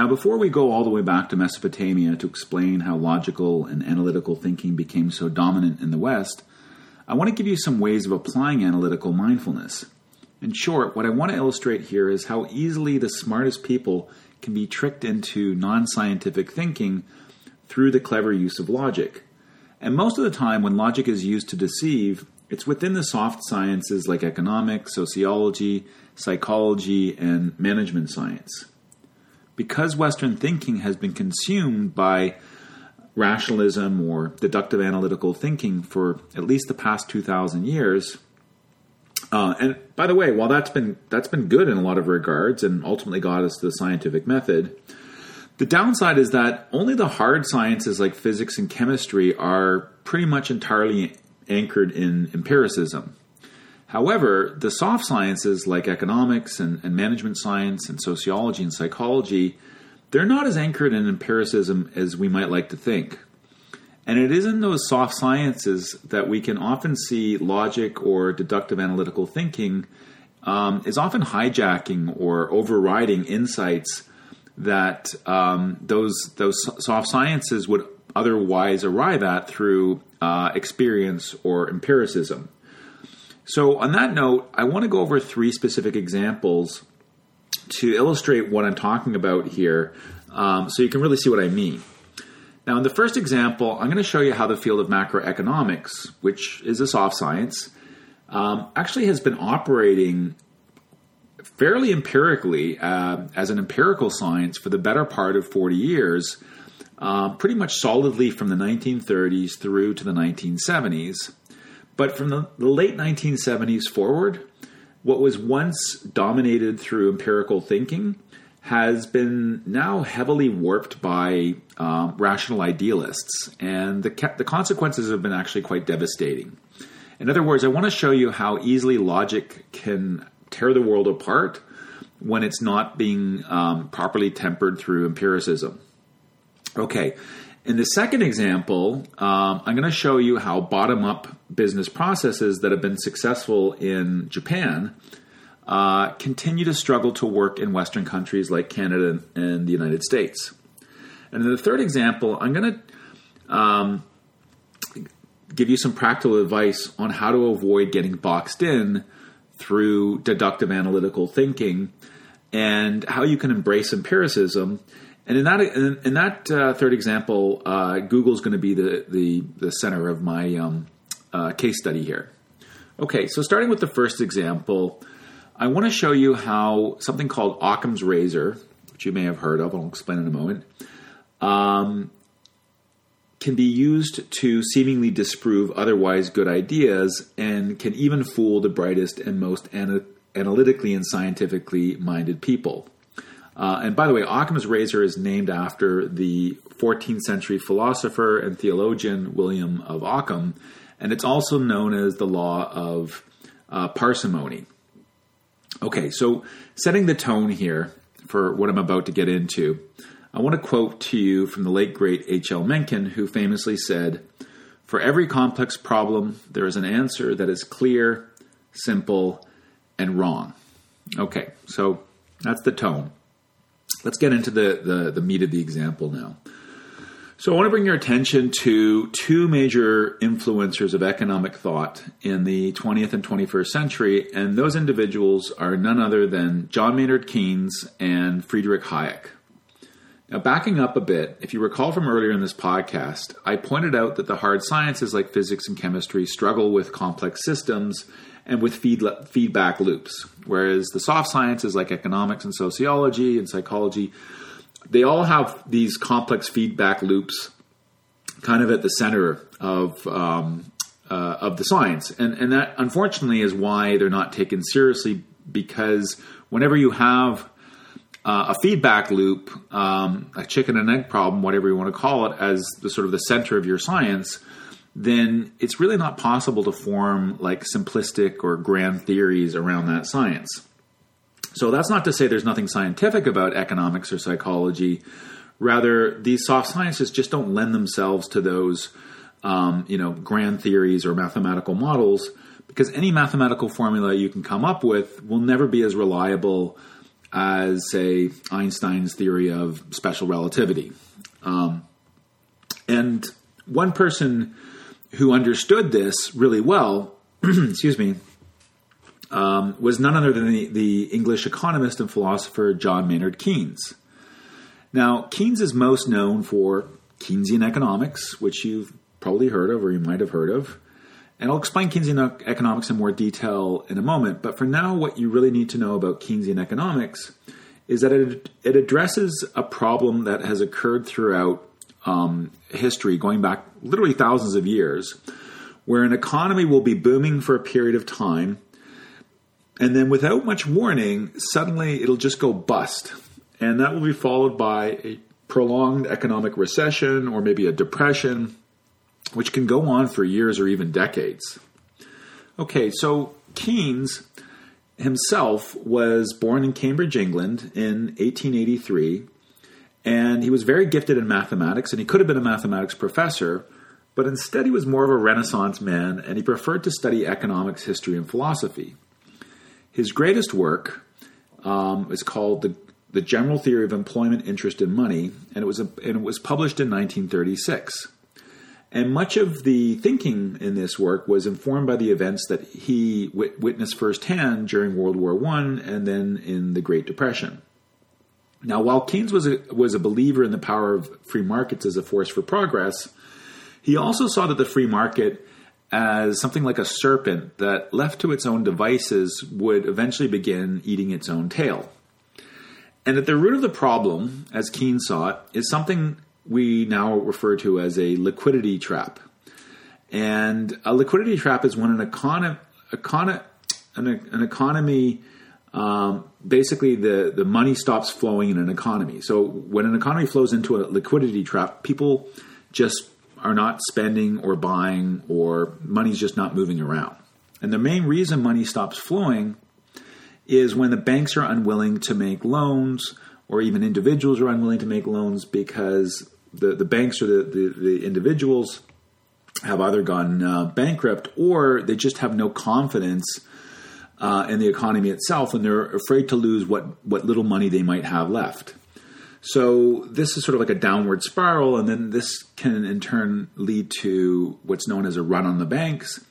Now, before we go all the way back to Mesopotamia to explain how logical and analytical thinking became so dominant in the West, I want to give you some ways of applying analytical mindfulness. In short, what I want to illustrate here is how easily the smartest people can be tricked into non scientific thinking through the clever use of logic. And most of the time, when logic is used to deceive, it's within the soft sciences like economics, sociology, psychology, and management science. Because Western thinking has been consumed by rationalism or deductive analytical thinking for at least the past 2,000 years, uh, and by the way, while that's been that's been good in a lot of regards and ultimately got us to the scientific method, the downside is that only the hard sciences like physics and chemistry are pretty much entirely anchored in empiricism. However, the soft sciences like economics and, and management science and sociology and psychology, they're not as anchored in empiricism as we might like to think. And it is in those soft sciences that we can often see logic or deductive analytical thinking um, is often hijacking or overriding insights that um, those those soft sciences would otherwise arrive at through uh, experience or empiricism. So, on that note, I want to go over three specific examples to illustrate what I'm talking about here, um, so you can really see what I mean. Now, in the first example, I'm going to show you how the field of macroeconomics, which is a soft science, um, actually has been operating fairly empirically uh, as an empirical science for the better part of 40 years, uh, pretty much solidly from the 1930s through to the 1970s. But from the, the late 1970s forward, what was once dominated through empirical thinking has been now heavily warped by um, rational idealists, and the, the consequences have been actually quite devastating. In other words, I want to show you how easily logic can tear the world apart when it's not being um, properly tempered through empiricism. Okay, in the second example, um, I'm going to show you how bottom up business processes that have been successful in Japan uh, continue to struggle to work in Western countries like Canada and the United States. And in the third example, I'm going to um, give you some practical advice on how to avoid getting boxed in through deductive analytical thinking and how you can embrace empiricism. And in that in, in that uh, third example, uh, is going to be the, the, the center of my um, uh, case study here. Okay, so starting with the first example, I want to show you how something called Occam's razor, which you may have heard of, I'll explain in a moment, um, can be used to seemingly disprove otherwise good ideas and can even fool the brightest and most ana- analytically and scientifically minded people. Uh, and by the way, Occam's razor is named after the 14th century philosopher and theologian William of Ockham, and it's also known as the law of uh, parsimony. Okay, so setting the tone here for what I'm about to get into, I want to quote to you from the late great H.L. Mencken, who famously said, For every complex problem, there is an answer that is clear, simple, and wrong. Okay, so that's the tone. Let's get into the, the, the meat of the example now. So, I want to bring your attention to two major influencers of economic thought in the 20th and 21st century, and those individuals are none other than John Maynard Keynes and Friedrich Hayek. Now, backing up a bit, if you recall from earlier in this podcast, I pointed out that the hard sciences like physics and chemistry struggle with complex systems and with feed, feedback loops, whereas the soft sciences like economics and sociology and psychology. They all have these complex feedback loops kind of at the center of um, uh, of the science, and and that unfortunately is why they're not taken seriously because whenever you have uh, a feedback loop, um, a chicken and egg problem, whatever you want to call it, as the sort of the center of your science, then it's really not possible to form like simplistic or grand theories around that science. So that's not to say there's nothing scientific about economics or psychology. Rather, these soft sciences just don't lend themselves to those, um, you know, grand theories or mathematical models because any mathematical formula you can come up with will never be as reliable as, say, Einstein's theory of special relativity. Um, and one person who understood this really well, excuse me, um, was none other than the, the, English economist and philosopher John Maynard Keynes. Now, Keynes is most known for Keynesian economics, which you've probably heard of or you might have heard of. And I'll explain Keynesian economics in more detail in a moment. But for now, what you really need to know about Keynesian economics is that it, it addresses a problem that has occurred throughout um, history, going back literally thousands of years, where an economy will be booming for a period of time, and then without much warning, suddenly it'll just go bust. And that will be followed by a prolonged economic recession or maybe a depression which can go on for years or even decades. Okay, so Keynes himself was born in Cambridge, England in 1883, and he was very gifted in mathematics, and he could have been a mathematics professor, but instead he was more of a Renaissance man, and he preferred to study economics, history, and philosophy. His greatest work um, is called the, the General Theory of Employment, Interest, and Money, and it was, a, and it was published in 1936. And much of the thinking in this work was informed by the events that he w- witnessed firsthand during World War I and then in the Great Depression. Now, while Keynes was a, was a believer in the power of free markets as a force for progress, he also saw that the free market as something like a serpent that, left to its own devices, would eventually begin eating its own tail. And at the root of the problem, as Keynes saw it, is something we now refer to as a liquidity trap. And a liquidity trap is when an, econ- econ- an, an economy um, basically the, the money stops flowing in an economy. So when an economy flows into a liquidity trap, people just are not spending or buying, or money's just not moving around. And the main reason money stops flowing is when the banks are unwilling to make loans, or even individuals are unwilling to make loans because the, the banks or the, the, the individuals have either gone uh, bankrupt or they just have no confidence uh, in the economy itself and they're afraid to lose what, what little money they might have left. So this is sort of like a downward spiral, and then this can in turn lead to what's known as a run on the banks.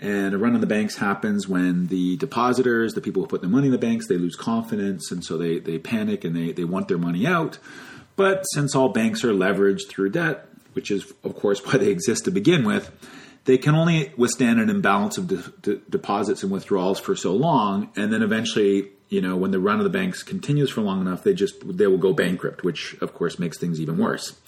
And a run on the banks happens when the depositors, the people who put their money in the banks, they lose confidence, and so they, they panic and they, they want their money out. But since all banks are leveraged through debt, which is, of course, why they exist to begin with, they can only withstand an imbalance of de- de- deposits and withdrawals for so long, and then eventually, you know, when the run of the banks continues for long enough, they just they will go bankrupt, which of course makes things even worse.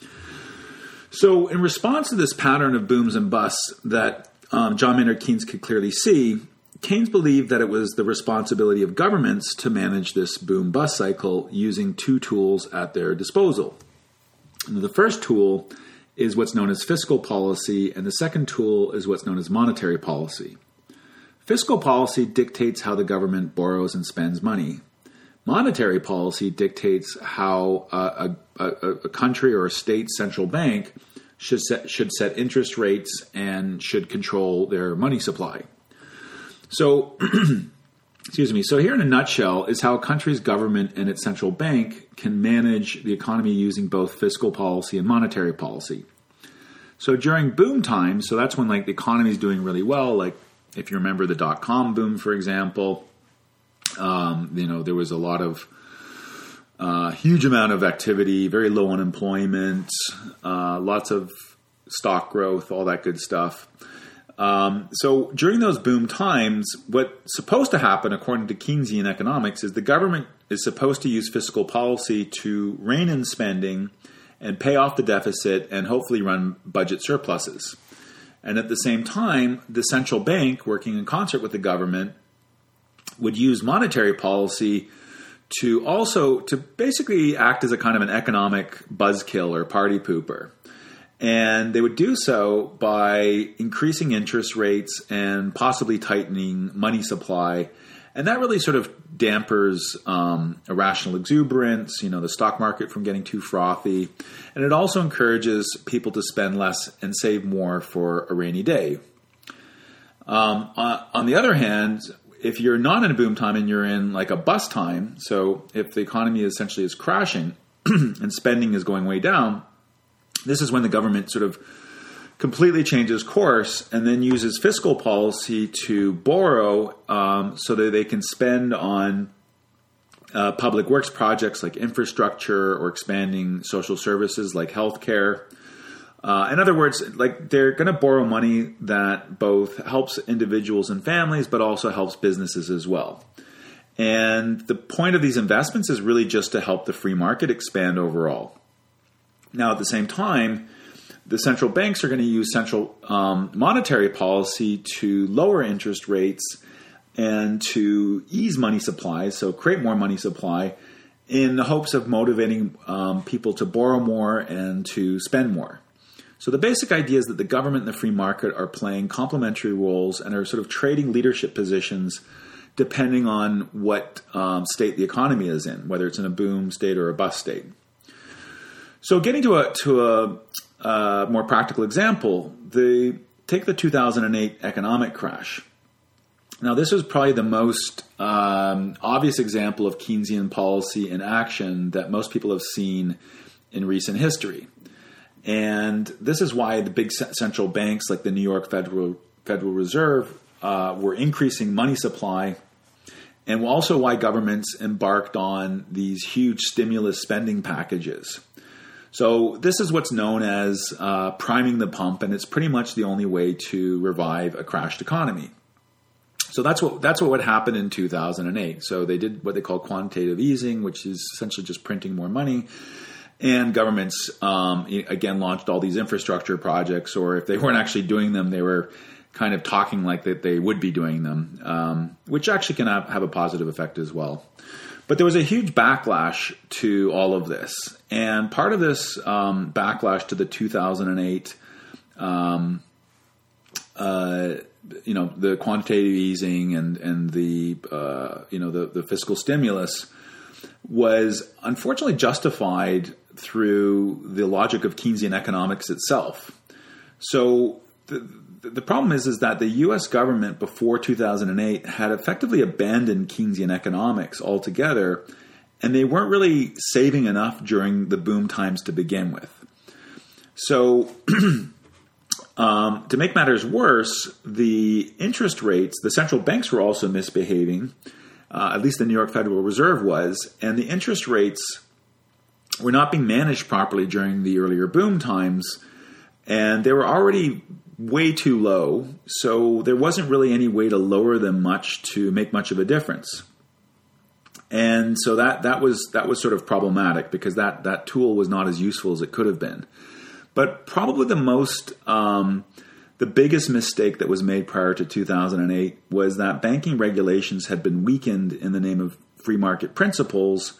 So, in response to this pattern of booms and busts that um, John Maynard Keynes could clearly see, Keynes believed that it was the responsibility of governments to manage this boom bust cycle using two tools at their disposal. The first tool is what's known as fiscal policy, and the second tool is what's known as monetary policy. Fiscal policy dictates how the government borrows and spends money. Monetary policy dictates how a, a, a country or a state central bank should set, should set interest rates and should control their money supply. So, excuse me. So, here in a nutshell is how a country's government and its central bank can manage the economy using both fiscal policy and monetary policy. So, during boom times, so that's when like the economy is doing really well. Like, if you remember the dot com boom, for example, um, you know there was a lot of uh, huge amount of activity, very low unemployment, uh, lots of stock growth, all that good stuff. Um, so during those boom times, what's supposed to happen, according to Keynesian economics, is the government is supposed to use fiscal policy to rein in spending and pay off the deficit and hopefully run budget surpluses. And at the same time, the central bank, working in concert with the government, would use monetary policy to also to basically act as a kind of an economic buzzkill or party pooper. And they would do so by increasing interest rates and possibly tightening money supply. And that really sort of dampers um, irrational exuberance, you know, the stock market from getting too frothy. And it also encourages people to spend less and save more for a rainy day. Um, on the other hand, if you're not in a boom time and you're in like a bust time, so if the economy essentially is crashing and spending is going way down, this is when the government sort of completely changes course and then uses fiscal policy to borrow um, so that they can spend on uh, public works projects like infrastructure or expanding social services like healthcare. Uh, in other words, like they're going to borrow money that both helps individuals and families, but also helps businesses as well. And the point of these investments is really just to help the free market expand overall. Now, at the same time, the central banks are going to use central um, monetary policy to lower interest rates and to ease money supply, so create more money supply in the hopes of motivating um, people to borrow more and to spend more. So the basic idea is that the government and the free market are playing complementary roles and are sort of trading leadership positions depending on what um, state the economy is in, whether it's in a boom state or a bust state. So getting to a to a uh, more practical example, the take the 2008 economic crash. Now, this was probably the most um, obvious example of Keynesian policy in action that most people have seen in recent history. And this is why the big central banks like the New York Federal, Federal Reserve uh, were increasing money supply, and also why governments embarked on these huge stimulus spending packages. So this is what's known as uh, priming the pump, and it's pretty much the only way to revive a crashed economy. So that's what that's what would happen in 2008. So they did what they call quantitative easing, which is essentially just printing more money. And governments um, again launched all these infrastructure projects, or if they weren't actually doing them, they were kind of talking like that they would be doing them, um, which actually can have, have a positive effect as well. But there was a huge backlash to all of this. And part of this um, backlash to the 2008, um, uh, you know, the quantitative easing and, and the, uh, you know, the, the fiscal stimulus was unfortunately justified through the logic of Keynesian economics itself. So the, the problem is is that the U.S. government before 2008 had effectively abandoned Keynesian economics altogether, and they weren't really saving enough during the boom times to begin with. So, um, to make matters worse, the interest rates, the central banks were also misbehaving. Uh, at least the New York Federal Reserve was, and the interest rates were not being managed properly during the earlier boom times, and they were already way too low, so there wasn't really any way to lower them much to make much of a difference. And so that that was that was sort of problematic because that that tool was not as useful as it could have been. But probably the most um, the biggest mistake that was made prior to 2008 was that banking regulations had been weakened in the name of free market principles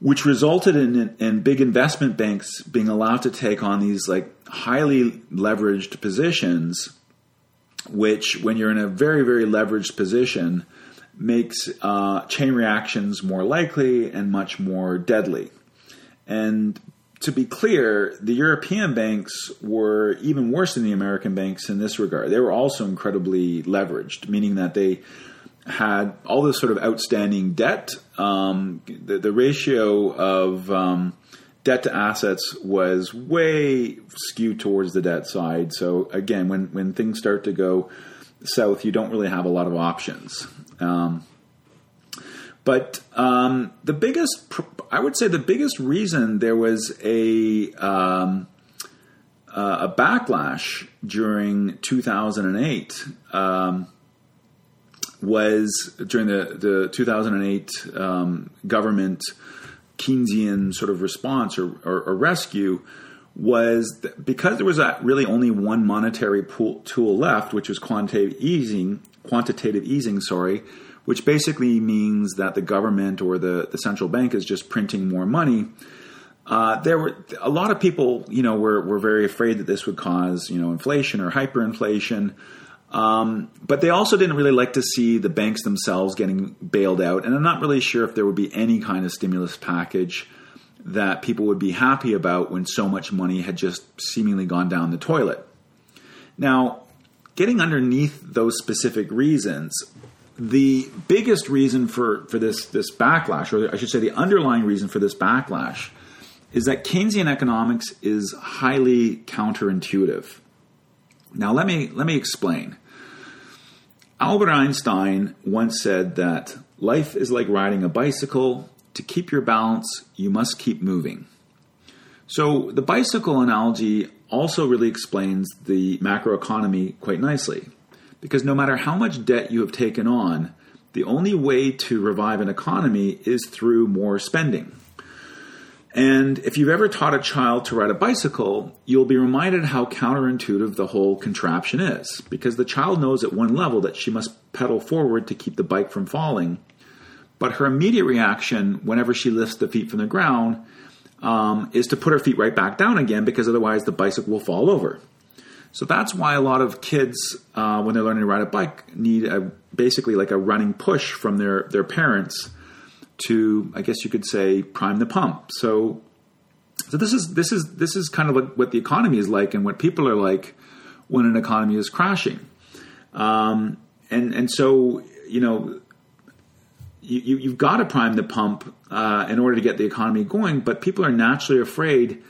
which resulted in, in big investment banks being allowed to take on these like highly leveraged positions, which when you're in a very, very leveraged position, makes uh, chain reactions more likely and much more deadly. And to be clear, the European banks were even worse than the American banks in this regard. They were also incredibly leveraged, meaning that they had all this sort of outstanding debt. Um, the, the, ratio of um, debt to assets was way skewed towards the debt side. So again, when when things start to go south, you don't really have a lot of options. Um, but um, the biggest, I would say, the biggest reason there was a uh, a backlash during 2008 um, was during the, the 2008 um, government Keynesian sort of response or, or, or rescue was because there was really only one monetary pool, tool left, which was quantitative easing. Quantitative easing, sorry, which basically means that the government or the, the central bank is just printing more money. Uh, there were a lot of people, you know, were, were very afraid that this would cause, you know, inflation or hyperinflation. Um, but they also didn't really like to see the banks themselves getting bailed out. And I'm not really sure if there would be any kind of stimulus package that people would be happy about when so much money had just seemingly gone down the toilet. Now, getting underneath those specific reasons, the biggest reason for, for this, this backlash, or I should say the underlying reason for this backlash, is that Keynesian economics is highly counterintuitive. Now, let me, let me explain. Albert Einstein once said that life is like riding a bicycle. To keep your balance, you must keep moving. So, the bicycle analogy also really explains the macroeconomy quite nicely. Because no matter how much debt you have taken on, the only way to revive an economy is through more spending. And if you've ever taught a child to ride a bicycle, you'll be reminded how counterintuitive the whole contraption is. Because the child knows at one level that she must pedal forward to keep the bike from falling. But her immediate reaction whenever she lifts the feet from the ground um, is to put her feet right back down again because otherwise the bicycle will fall over. So that's why a lot of kids, uh, when they're learning to ride a bike, need a, basically like a running push from their, their parents to, I guess you could say, prime the pump. So, so this is this is this is kind of like what the economy is like and what people are like when an economy is crashing. Um, and and so you know you, you, have got to prime the pump uh, in order to get the economy going, but people are naturally afraid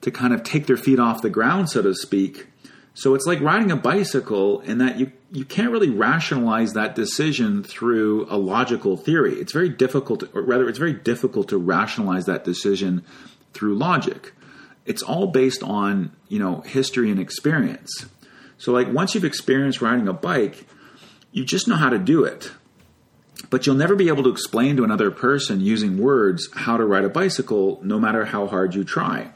to kind of take their feet off the ground, so to speak. So it's like riding a bicycle in that you, you can't really rationalize that decision through a logical theory. It's very difficult, or rather, it's very difficult to rationalize that decision through logic. It's all based on you know history and experience. So like once you've experienced riding a bike, you just know how to do it but you'll never be able to explain to another person using words how to ride a bicycle, no matter how hard you try.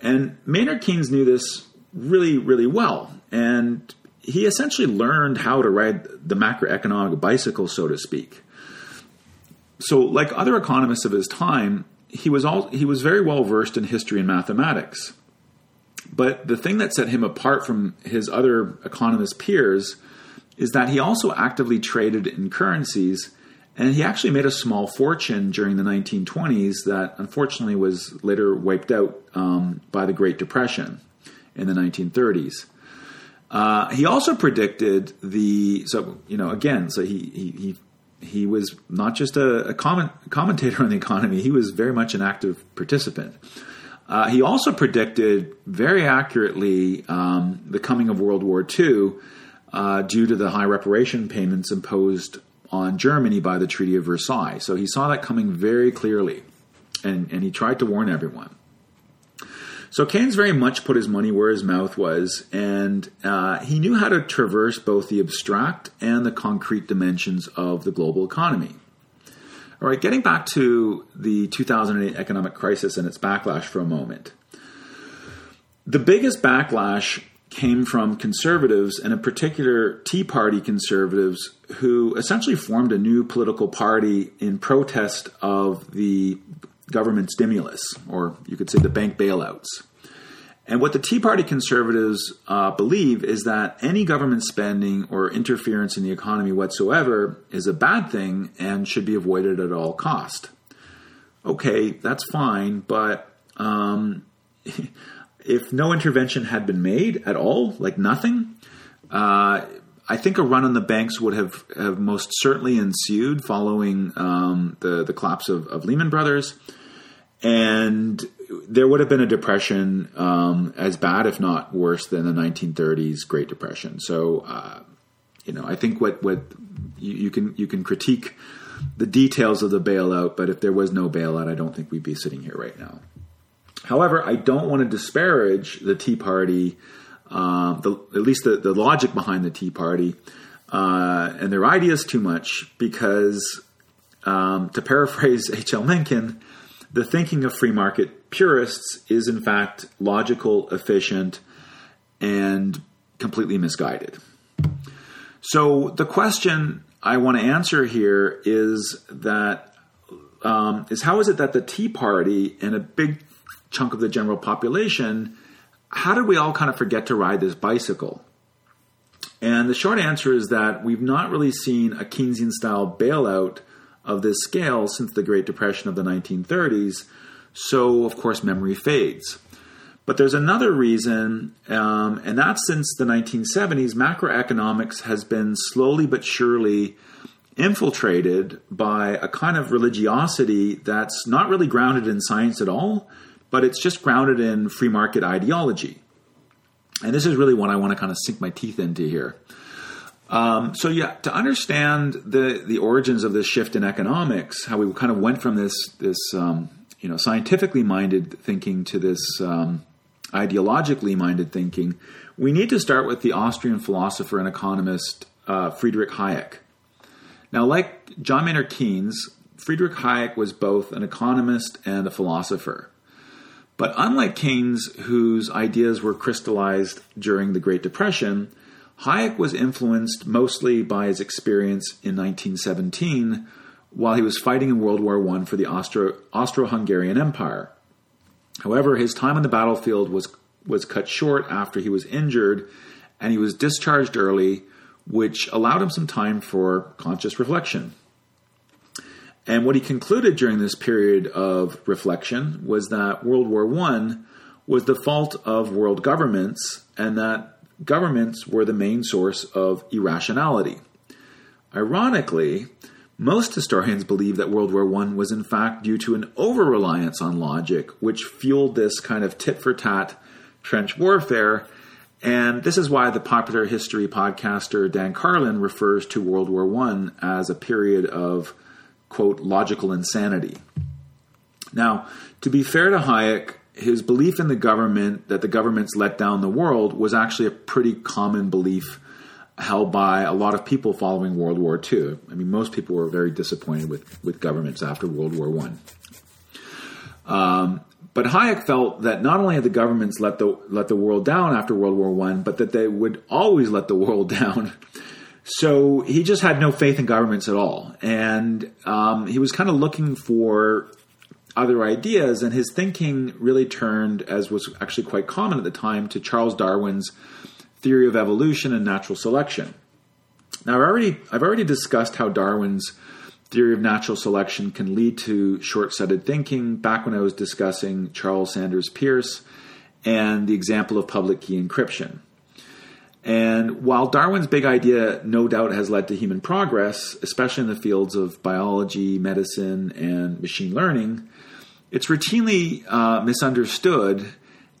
And Maynard Keynes knew this really, really well. And he essentially learned how to ride the macroeconomic bicycle, so to speak. So, like other economists of his time, he was all he was very well versed in history and mathematics. But the thing that set him apart from his other economist peers is that he also actively traded in currencies and he actually made a small fortune during the 1920s that unfortunately was later wiped out um, by the Great Depression in the 1930s. Uh, he also predicted the so you know again so he he he, he was not just a, a comment, commentator on the economy he was very much an active participant. Uh, he also predicted very accurately um, the coming of World War II uh, due to the high reparation payments imposed on Germany by the Treaty of Versailles. So he saw that coming very clearly, and, and he tried to warn everyone. So Keynes very much put his money where his mouth was, and uh, he knew how to traverse both the abstract and the concrete dimensions of the global economy. All right, getting back to the 2008 economic crisis and its backlash for a moment. The biggest backlash came from conservatives, and in particular Tea Party conservatives, who essentially formed a new political party in protest of the government stimulus, or you could say the bank bailouts. And what the Tea Party conservatives uh, believe is that any government spending or interference in the economy whatsoever is a bad thing and should be avoided at all cost. Okay, that's fine, but um, if no intervention had been made at all, like nothing, uh, I think a run on the banks would have, have most certainly ensued following um, the the collapse of, of, Lehman Brothers, and there would have been a depression um, as bad, if not worse, than the 1930s Great Depression. So, uh, you know, I think what what you, you can you can critique the details of the bailout, but if there was no bailout, I don't think we'd be sitting here right now. However, I don't want to disparage the Tea Party, uh, the, at least the, the, logic behind the Tea Party, uh, and their ideas too much because, um, to paraphrase H.L. Mencken, the thinking of free market purists is in fact logical, efficient, and completely misguided. So the question I want to answer here is that um, is how is it that the Tea Party and a big chunk of the general population, how did we all kind of forget to ride this bicycle? And the short answer is that we've not really seen a Keynesian style bailout of this scale since the Great Depression of the 1930s. So, of course, memory fades. But there's another reason, um, and that's since the 1970s, macroeconomics has been slowly but surely infiltrated by a kind of religiosity that's not really grounded in science at all, but it's just grounded in free market ideology. And this is really what I want to kind of sink my teeth into here. Um, so yeah, to understand the the origins of this shift in economics, how we kind of went from this this um, you know scientifically minded thinking to this um, ideologically minded thinking, we need to start with the Austrian philosopher and economist uh, Friedrich Hayek. Now, like John Maynard Keynes, Friedrich Hayek was both an economist and a philosopher. But unlike Keynes, whose ideas were crystallized during the Great Depression, Hayek was influenced mostly by his experience in 1917 while he was fighting in World War I for the Austro Hungarian Empire. However, his time on the battlefield was, was cut short after he was injured and he was discharged early, which allowed him some time for conscious reflection. And what he concluded during this period of reflection was that World War I was the fault of world governments and that governments were the main source of irrationality. Ironically, most historians believe that World War I was in fact due to an over reliance on logic, which fueled this kind of tit for tat trench warfare. And this is why the popular history podcaster Dan Carlin refers to World War I as a period of, quote, logical insanity. Now, to be fair to Hayek, his belief in the government that the governments let down the world was actually a pretty common belief held by a lot of people following World War II. I mean, most people were very disappointed with, with governments after World War One. Um, but Hayek felt that not only had the governments let the let the world down after World War One, but that they would always let the world down. So he just had no faith in governments at all, and um, he was kind of looking for other ideas, and his thinking really turned, as was actually quite common at the time, to Charles Darwin's theory of evolution and natural selection. Now, I've already, I've already discussed how Darwin's theory of natural selection can lead to short sighted thinking back when I was discussing Charles Sanders Peirce and the example of public key encryption. And while Darwin's big idea no doubt has led to human progress, especially in the fields of biology, medicine, and machine learning, it's routinely uh, misunderstood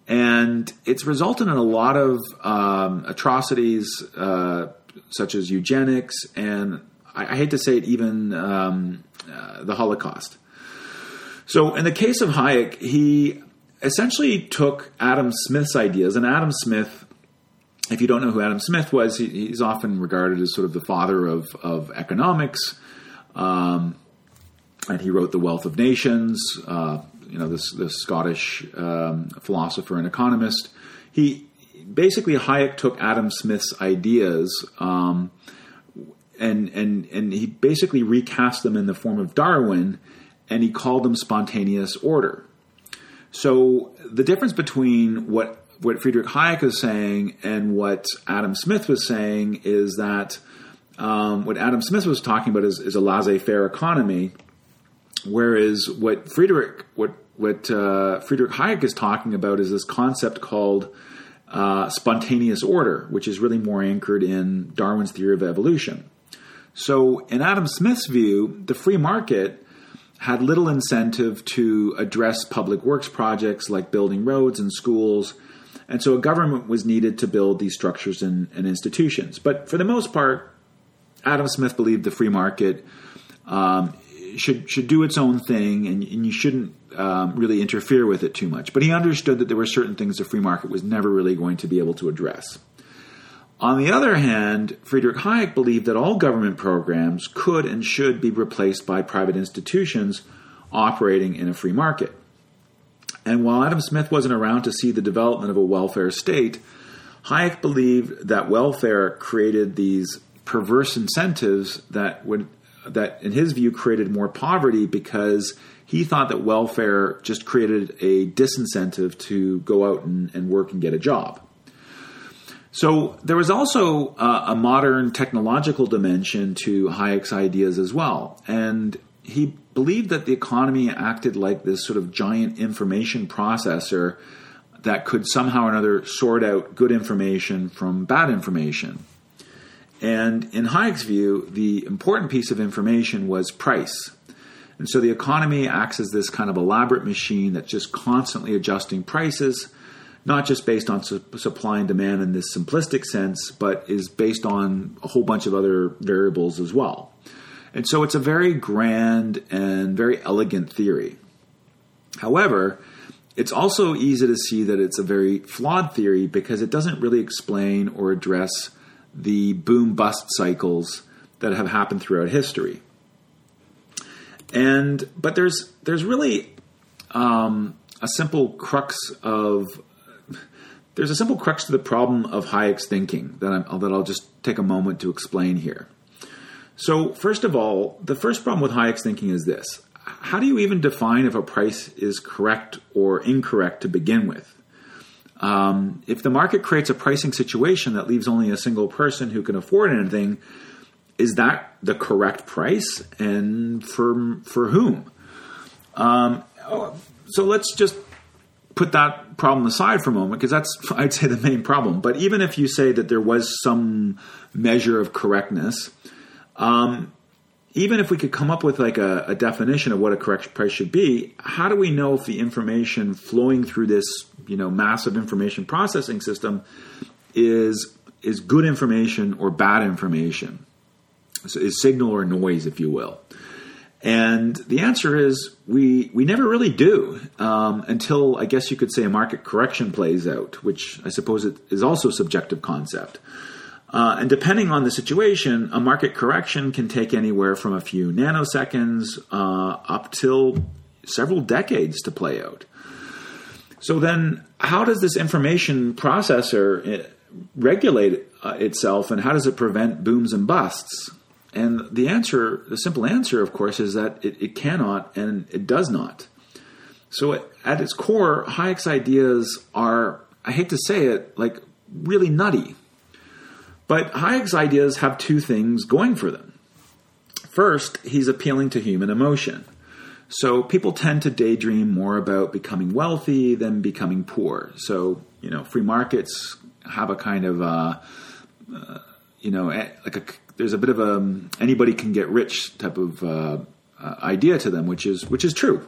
and it's resulted in a lot of um, atrocities uh, such as eugenics and I, I, hate to say it even um, uh, the holocaust. So in the case of hayek he essentially took adam smith's ideas and adam smith if you don't know who adam smith was he, he's often regarded as sort of the father of, of economics um, and he wrote The Wealth of Nations. Uh, you know, this this Scottish um, philosopher and economist. He basically Hayek took Adam Smith's ideas. Um, and, and and he basically recast them in the form of Darwin, and he called them spontaneous order. So the difference between what what Friedrich Hayek is saying and what Adam Smith was saying is that um, what Adam Smith was talking about is, is a laissez-faire economy, Whereas what Friedrich what what uh, Friedrich Hayek is talking about is this concept called uh, spontaneous order, which is really more anchored in Darwin's theory of evolution. So, in Adam Smith's view, the free market had little incentive to address public works projects like building roads and schools, and so a government was needed to build these structures and, and institutions. But for the most part, Adam Smith believed the free market um, should should do its own thing, and, and you shouldn't um, really interfere with it too much. But he understood that there were certain things the free market was never really going to be able to address. On the other hand, Friedrich Hayek believed that all government programs could and should be replaced by private institutions operating in a free market. And while Adam Smith wasn't around to see the development of a welfare state, Hayek believed that welfare created these perverse incentives that would that, in his view, created more poverty because he thought that welfare just created a disincentive to go out and, and work and get a job. So there was also uh, a modern technological dimension to Hayek's ideas as well. And he believed that the economy acted like this sort of giant information processor that could somehow or another sort out good information from bad information. And in Hayek's view, the important piece of information was price. And so the economy acts as this kind of elaborate machine that's just constantly adjusting prices, not just based on su- supply and demand in this simplistic sense, but is based on a whole bunch of other variables as well. And so it's a very grand and very elegant theory. However, it's also easy to see that it's a very flawed theory because it doesn't really explain or address the boom bust cycles that have happened throughout history. And but there's there's really um, a simple crux of there's a simple crux to the problem of Hayek's thinking that I'm, that I'll just take a moment to explain here. So first of all, the first problem with Hayek's thinking is this: How do you even define if a price is correct or incorrect to begin with? Um, if the market creates a pricing situation that leaves only a single person who can afford anything, is that the correct price, and for for whom? Um, so let's just put that problem aside for a moment because that's I'd say the main problem. But even if you say that there was some measure of correctness, um, even if we could come up with like a, a, definition of what a correct price should be, how do we know if the information flowing through this you know massive information processing system is is good information or bad information? So is signal or noise, if you will. And the answer is we we never really do um, until I guess you could say a market correction plays out, which I suppose it is also a subjective concept. Uh, and depending on the situation, a market correction can take anywhere from a few nanoseconds uh, up till several decades to play out. So then, how does this information processor eh, regulate uh, itself, and how does it prevent booms and busts? And the answer, the simple answer, of course, is that it, it cannot and it does not. So, at its core, Hayek's ideas are, I hate to say it, like really nutty. But Hayek's ideas have two things going for them. First, he's appealing to human emotion. So people tend to daydream more about becoming wealthy than becoming poor. So, you know, free markets have a kind of, uh, uh, you know, like a, there's a bit of a anybody can get rich type of uh, uh idea to them, which is which is true.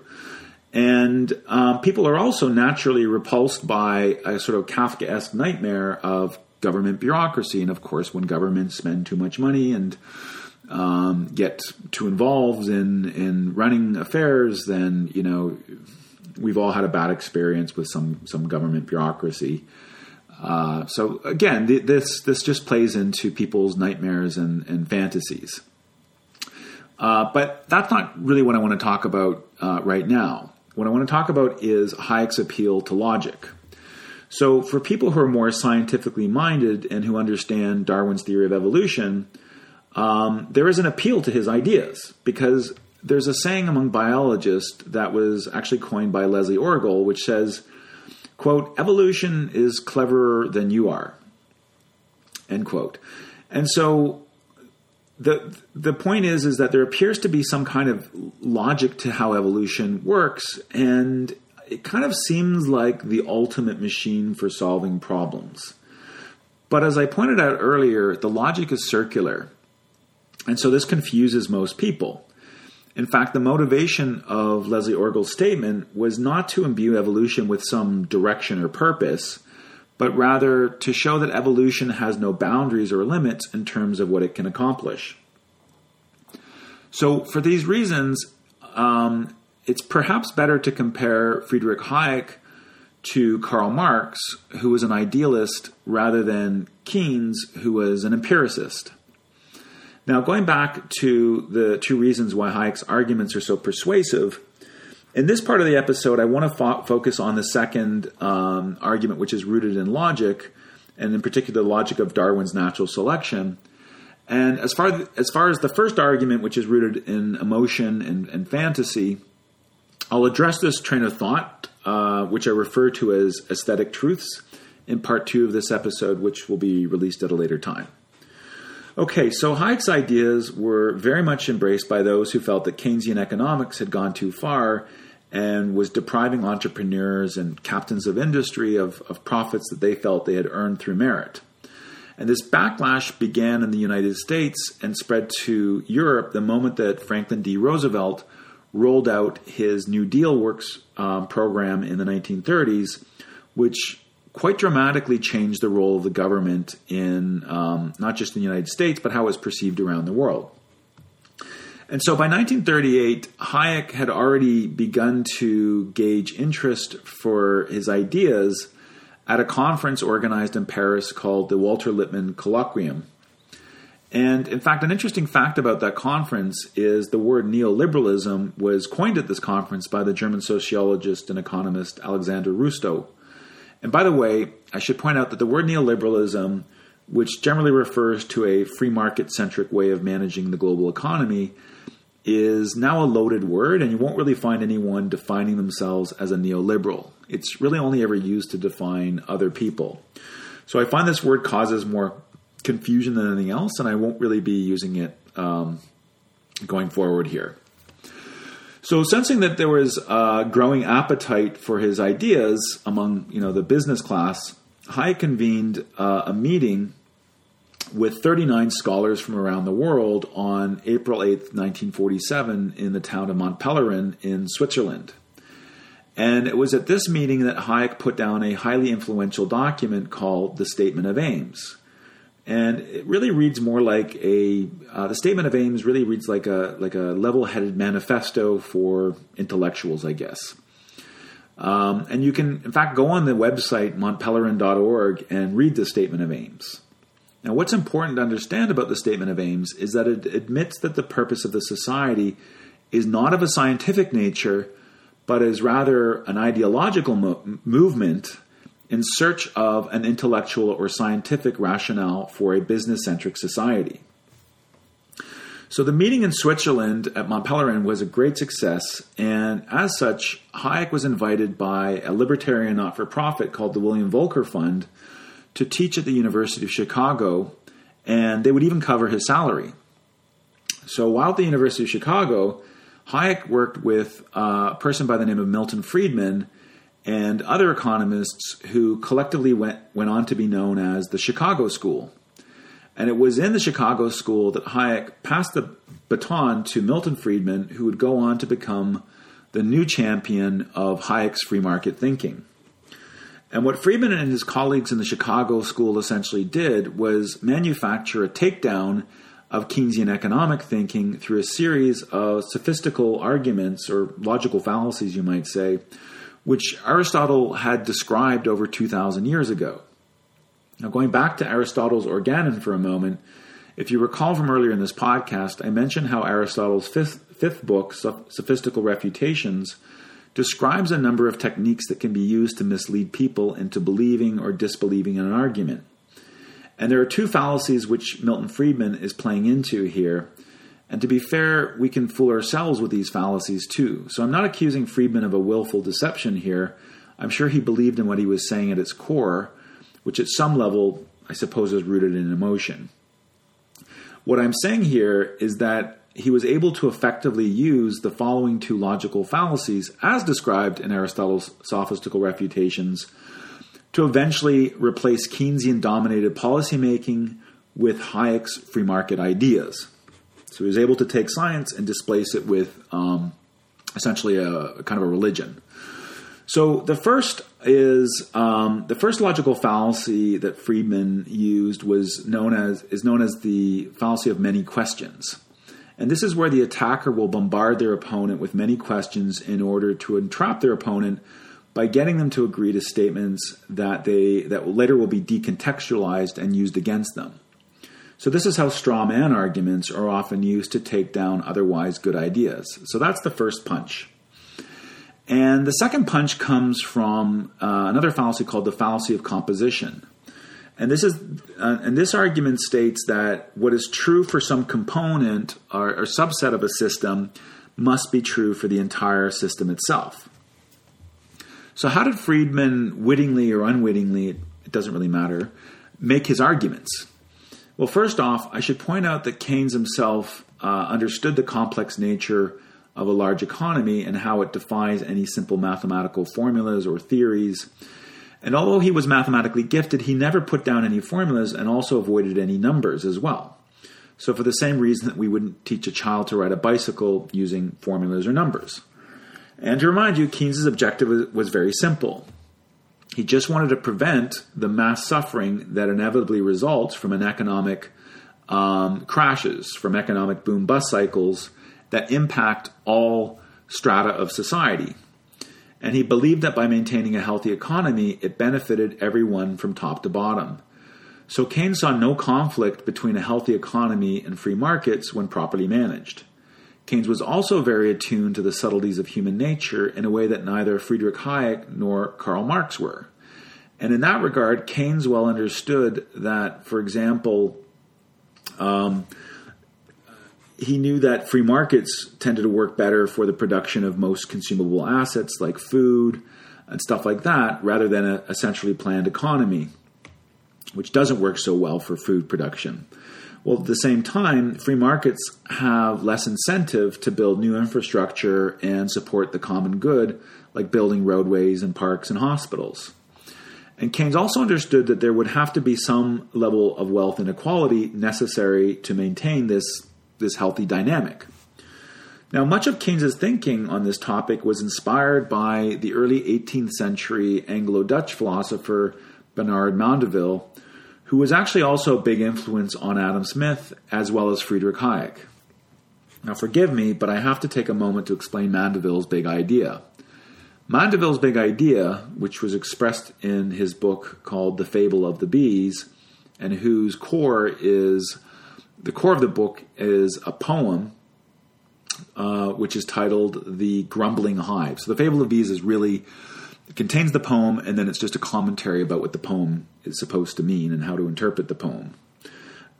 And um, people are also naturally repulsed by a sort of Kafkaesque nightmare of government bureaucracy. And of course, when governments spend too much money and um, get too involved in in running affairs, then you know we've all had a bad experience with some some government bureaucracy. Uh, so again, th- this this just plays into people's nightmares and, and fantasies. Uh, but that's not really what I want to talk about uh, right now. What I want to talk about is Hayek's appeal to logic. So, for people who are more scientifically minded and who understand Darwin's theory of evolution, um, there is an appeal to his ideas because there's a saying among biologists that was actually coined by Leslie Orgel, which says, quote, evolution is cleverer than you are, end quote. And so the the point is is that there appears to be some kind of logic to how evolution works, and it kind of seems like the ultimate machine for solving problems. But as I pointed out earlier, the logic is circular. And so this confuses most people. In fact, the motivation of Leslie Orgel's statement was not to imbue evolution with some direction or purpose, but rather to show that evolution has no boundaries or limits in terms of what it can accomplish. So, for these reasons, um, it's perhaps better to compare Friedrich Hayek to Karl Marx, who was an idealist, rather than Keynes, who was an empiricist. Now, going back to the two reasons why Hayek's arguments are so persuasive, in this part of the episode, I want to fo- focus on the second um, argument, which is rooted in logic, and in particular, the logic of Darwin's natural selection. And as far as far as the first argument, which is rooted in emotion and, and fantasy, I'll address this train of thought, uh, which I refer to as aesthetic truths, in part two of this episode, which will be released at a later time. Okay, so Hayek's ideas were very much embraced by those who felt that Keynesian economics had gone too far and was depriving entrepreneurs and captains of industry of, of profits that they felt they had earned through merit. And this backlash began in the United States and spread to Europe the moment that Franklin D. Roosevelt rolled out his New Deal Works um, program in the 1930s, which quite dramatically changed the role of the government in um, not just in the United States, but how it was perceived around the world. And so by 1938, Hayek had already begun to gauge interest for his ideas at a conference organized in Paris called the Walter Lippmann Colloquium. And in fact, an interesting fact about that conference is the word neoliberalism was coined at this conference by the German sociologist and economist Alexander Rustow. And by the way, I should point out that the word neoliberalism, which generally refers to a free market centric way of managing the global economy, is now a loaded word, and you won't really find anyone defining themselves as a neoliberal. It's really only ever used to define other people. So I find this word causes more confusion than anything else, and I won't really be using it um, going forward here. So, sensing that there was a growing appetite for his ideas among you know the business class, Hayek convened uh, a meeting with 39 scholars from around the world on April 8, 1947, in the town of Mont Pelerin in Switzerland. And it was at this meeting that Hayek put down a highly influential document called the Statement of Aims. And it really reads more like a uh, the statement of aims really reads like a like a level-headed manifesto for intellectuals, I guess. Um, and you can, in fact, go on the website montpelerin.org and read the statement of aims. Now, what's important to understand about the Statement of Aims is that it admits that the purpose of the society is not of a scientific nature, but is rather an ideological mo- movement in search of an intellectual or scientific rationale for a business centric society. So the meeting in Switzerland at Mont Pelerin was a great success, and as such, Hayek was invited by a libertarian not for profit called the William Volker Fund to teach at the University of Chicago, and they would even cover his salary. So while at the University of Chicago, Hayek worked with a person by the name of Milton Friedman and other economists who collectively went, went on to be known as the Chicago School. And it was in the Chicago School that Hayek passed the baton to Milton Friedman, who would go on to become the new champion of Hayek's free market thinking. And what Friedman and his colleagues in the Chicago School essentially did was manufacture a takedown of Keynesian economic thinking through a series of sophistical arguments or logical fallacies, you might say, which Aristotle had described over 2,000 years ago. Now, going back to Aristotle's Organon for a moment, if you recall from earlier in this podcast, I mentioned how Aristotle's fifth, fifth book, Sophistical Refutations, describes a number of techniques that can be used to mislead people into believing or disbelieving in an argument. And there are two fallacies which Milton Friedman is playing into here. And to be fair, we can fool ourselves with these fallacies too. So I'm not accusing Friedman of a willful deception here. I'm sure he believed in what he was saying at its core, which at some level, I suppose, is rooted in emotion. What I'm saying here is that he was able to effectively use the following two logical fallacies, as described in Aristotle's sophistical refutations, to eventually replace Keynesian dominated policymaking with Hayek's free market ideas. So he was able to take science and displace it with um, essentially a, a, kind of a religion. So the first is um, the first logical fallacy that Friedman used was known as is known as the fallacy of many questions. And this is where the attacker will bombard their opponent with many questions in order to entrap their opponent by getting them to agree to statements that they that later will be decontextualized and used against them. So this is how straw man arguments are often used to take down otherwise good ideas. So that's the first punch. And the second punch comes from uh, another fallacy called the fallacy of composition. And this is uh, and this argument states that what is true for some component or, or subset of a system must be true for the entire system itself. So, how did Friedman, wittingly or unwittingly, it doesn't really matter, make his arguments? Well, first off, I should point out that Keynes himself uh, understood the complex nature of a large economy and how it defies any simple mathematical formulas or theories. And although he was mathematically gifted, he never put down any formulas and also avoided any numbers as well. So, for the same reason that we wouldn't teach a child to ride a bicycle using formulas or numbers. And to remind you, Keynes's objective was very simple. He just wanted to prevent the mass suffering that inevitably results from an economic um, crashes, from economic boom bust cycles that impact all strata of society. And he believed that by maintaining a healthy economy, it benefited everyone from top to bottom. So Keynes saw no conflict between a healthy economy and free markets when properly managed. Keynes was also very attuned to the subtleties of human nature in a way that neither Friedrich Hayek nor Karl Marx were. And in that regard, Keynes well understood that, for example, um, he knew that free markets tended to work better for the production of most consumable assets like food and stuff like that, rather than a, a centrally planned economy which doesn't work so well for food production. Well, at the same time, free markets have less incentive to build new infrastructure and support the common good, like building roadways and parks and hospitals. And Keynes also understood that there would have to be some level of wealth inequality necessary to maintain this, this healthy dynamic. Now, much of Keynes's thinking on this topic was inspired by the early 18th century Anglo Dutch philosopher Bernard Mandeville, who was actually also a big influence on Adam Smith as well as Friedrich Hayek. Now, forgive me, but I have to take a moment to explain Mandeville's big idea. Mandeville's big idea, which was expressed in his book called The Fable of the Bees, and whose core is the core of the book is a poem uh, which is titled The Grumbling Hive. So, The Fable of Bees is really it contains the poem, and then it's just a commentary about what the poem is supposed to mean and how to interpret the poem.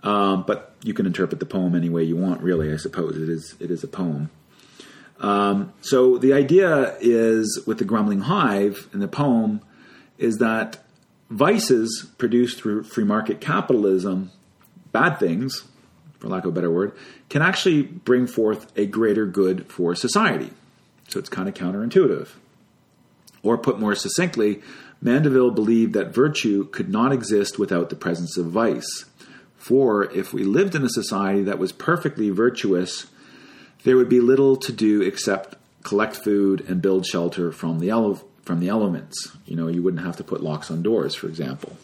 Um, but you can interpret the poem any way you want, really. I suppose it is it is a poem. Um, so the idea is with the grumbling hive in the poem is that vices produced through free market capitalism, bad things, for lack of a better word, can actually bring forth a greater good for society. So it's kind of counterintuitive. Or put more succinctly, Mandeville believed that virtue could not exist without the presence of vice. For if we lived in a society that was perfectly virtuous, there would be little to do except collect food and build shelter from the ele- from the elements. You know, you wouldn't have to put locks on doors, for example.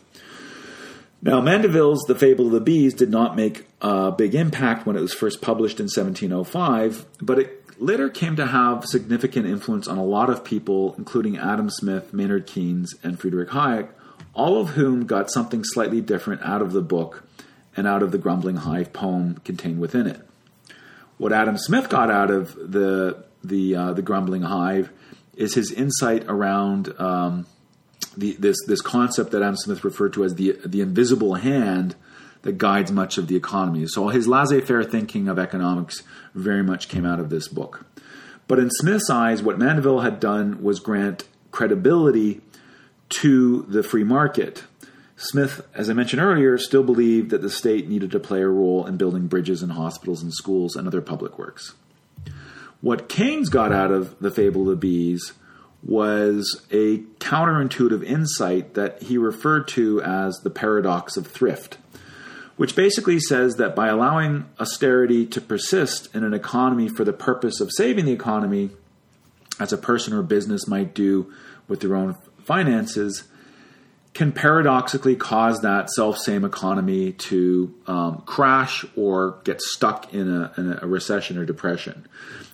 Now, Mandeville's The Fable of the Bees did not make a big impact when it was first published in 1705, but it later came to have significant influence on a lot of people, including Adam Smith, Maynard Keynes, and Friedrich Hayek, all of whom got something slightly different out of the book and out of the Grumbling Hive poem contained within it. What Adam Smith got out of the the uh, the Grumbling Hive is his insight around um, the, this this concept that Adam Smith referred to as the the invisible hand that guides much of the economy. So his laissez faire thinking of economics very much came out of this book. But in Smith's eyes, what Mandeville had done was grant credibility to the free market. Smith, as I mentioned earlier, still believed that the state needed to play a role in building bridges and hospitals and schools and other public works. What Keynes got out of the Fable of the Bees was a counterintuitive insight that he referred to as the paradox of thrift which basically says that by allowing austerity to persist in an economy for the purpose of saving the economy, as a person or business might do with their own finances, can paradoxically cause that self same economy to um, crash or get stuck in a, in a, recession or depression.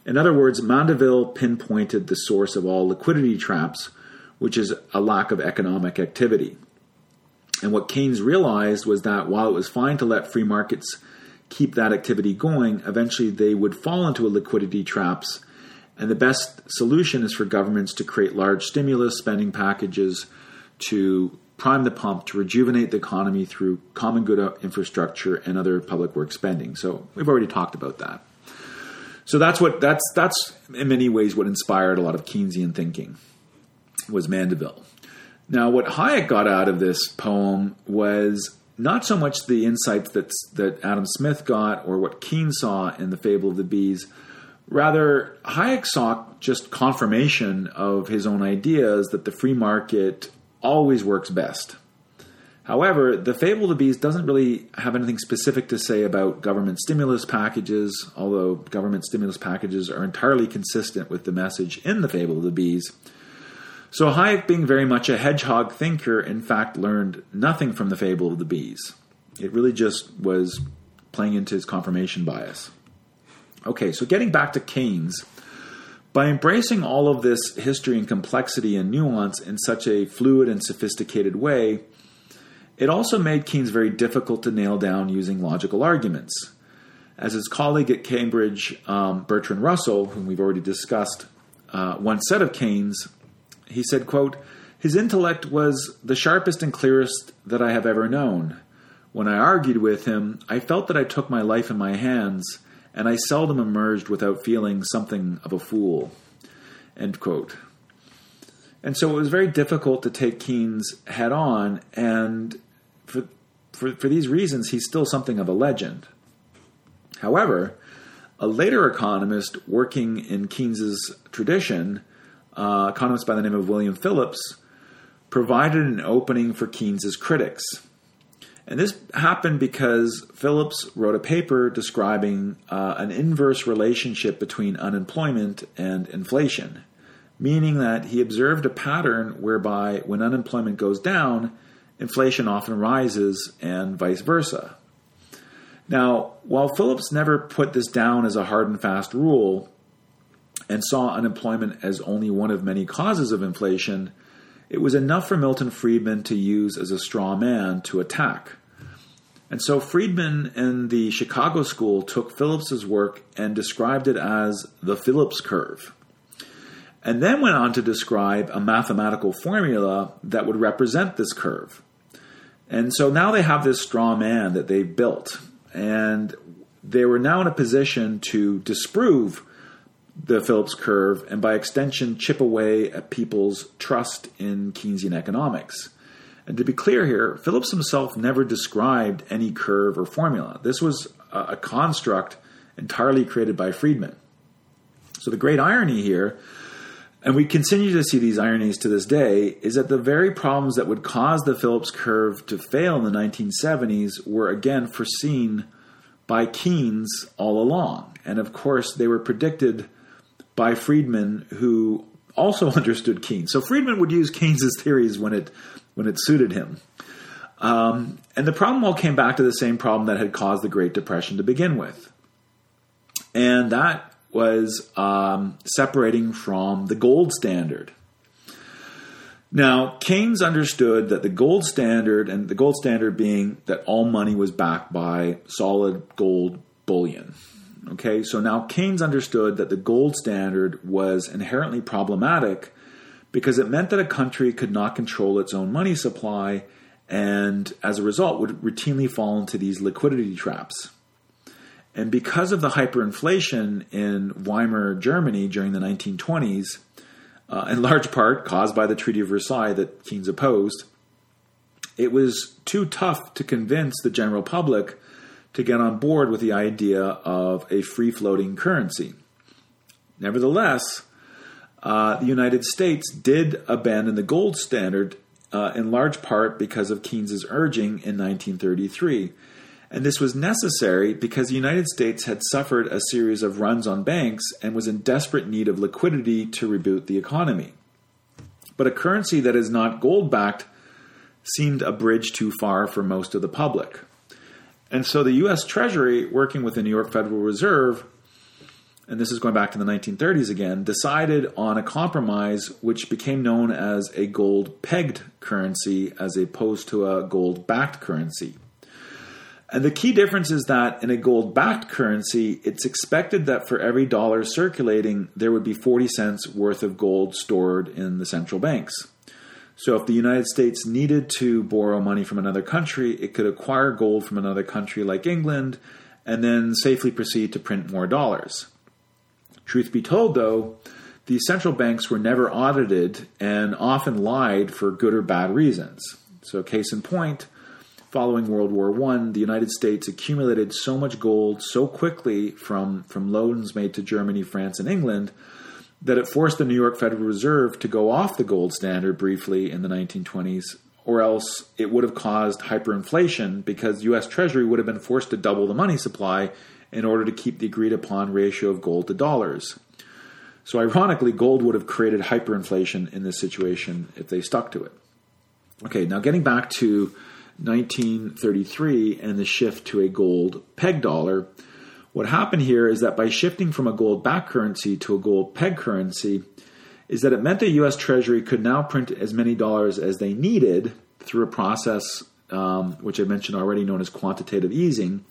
In other words, Mandeville pinpointed the source of all liquidity traps, which is a lack of economic activity. And what Keynes realized was that while it was fine to let free markets keep that activity going, eventually they would fall into a liquidity traps. And the best solution is for governments to create large stimulus spending packages to prime the pump to rejuvenate the economy through common good uh, infrastructure and other public work spending. So we've already talked about that. So that's what that's that's in many ways what inspired a lot of Keynesian thinking was Mandeville. Now, what Hayek got out of this poem was not so much the insights that that Adam Smith got or what Keynes saw in the Fable of the Bees, Rather, Hayek sought just confirmation of his own ideas that the free market always works best. However, the Fable of the Bees doesn't really have anything specific to say about government stimulus packages, although government stimulus packages are entirely consistent with the message in the Fable of the Bees. So Hayek, being very much a hedgehog thinker, in fact learned nothing from the Fable of the Bees. It really just was playing into his confirmation bias. Okay, so getting back to Keynes, by embracing all of this history and complexity and nuance in such a fluid and sophisticated way, it also made Keynes very difficult to nail down using logical arguments. As his colleague at Cambridge, um, Bertrand Russell, whom we've already discussed, uh, once said of Keynes, he said, quote, His intellect was the sharpest and clearest that I have ever known. When I argued with him, I felt that I took my life in my hands, and I seldom emerged without feeling something of a fool. End quote. And so it was very difficult to take Keynes head on, and for, for, for these reasons, he's still something of a legend. However, a later economist working in Keynes's tradition, uh, economist by the name of William Phillips, provided an opening for Keynes's critics. And this happened because Phillips wrote a paper describing uh, an inverse relationship between unemployment and inflation, meaning that he observed a pattern whereby when unemployment goes down, inflation often rises and vice versa. Now, while Phillips never put this down as a hard and fast rule and saw unemployment as only one of many causes of inflation, it was enough for Milton Friedman to use as a straw man to attack. And so Friedman and the Chicago School took Phillips's work and described it as the Phillips curve. And then went on to describe a mathematical formula that would represent this curve. And so now they have this straw man that they've built. And they were now in a position to disprove the Phillips curve and by extension chip away at people's trust in Keynesian economics. And to be clear here, Phillips himself never described any curve or formula. This was a construct entirely created by Friedman. So the great irony here and we continue to see these ironies to this day, is that the very problems that would cause the Phillips curve to fail in the 1970s were again foreseen by Keynes all along. And of course, they were predicted by Friedman, who also understood Keynes. So Friedman would use Keynes's theories when it when it suited him. Um, and the problem all came back to the same problem that had caused the Great Depression to begin with. And that was um, separating from the gold standard. Now, Keynes understood that the gold standard, and the gold standard being that all money was backed by solid gold bullion. Okay, so now Keynes understood that the gold standard was inherently problematic because it meant that a country could not control its own money supply and as a result would routinely fall into these liquidity traps. And because of the hyperinflation in Weimar Germany during the 1920s, uh, in large part caused by the Treaty of Versailles that Keynes opposed, it was too tough to convince the general public to get on board with the idea of a free floating currency. Nevertheless, uh, the United States did abandon the gold standard uh, in large part because of Keynes's urging in 1933 and this was necessary because the United States had suffered a series of runs on banks and was in desperate need of liquidity to reboot the economy. But a currency that is not gold backed seemed a bridge too far for most of the public. And so the US Treasury, working with the New York Federal Reserve, and this is going back to the 1930s again, decided on a compromise which became known as a gold pegged currency as opposed to a gold backed currency. And the key difference is that in a gold backed currency, it's expected that for every dollar circulating, there would be 40 cents worth of gold stored in the central banks. So if the United States needed to borrow money from another country, it could acquire gold from another country like England and then safely proceed to print more dollars. Truth be told, though, these central banks were never audited and often lied for good or bad reasons. So, case in point, following World War I, the United States accumulated so much gold so quickly from, from loans made to Germany, France, and England that it forced the New York Federal Reserve to go off the gold standard briefly in the 1920s, or else it would have caused hyperinflation because U.S. Treasury would have been forced to double the money supply in order to keep the agreed upon ratio of gold to dollars. So, ironically, gold would have created hyperinflation in this situation if they stuck to it. Okay, now getting back to 1933 and the shift to a gold peg dollar. What happened here is that by shifting from a gold backed currency to a gold peg currency, is that it meant the U.S. Treasury could now print as many dollars as they needed through a process um, which I mentioned already, known as quantitative easing.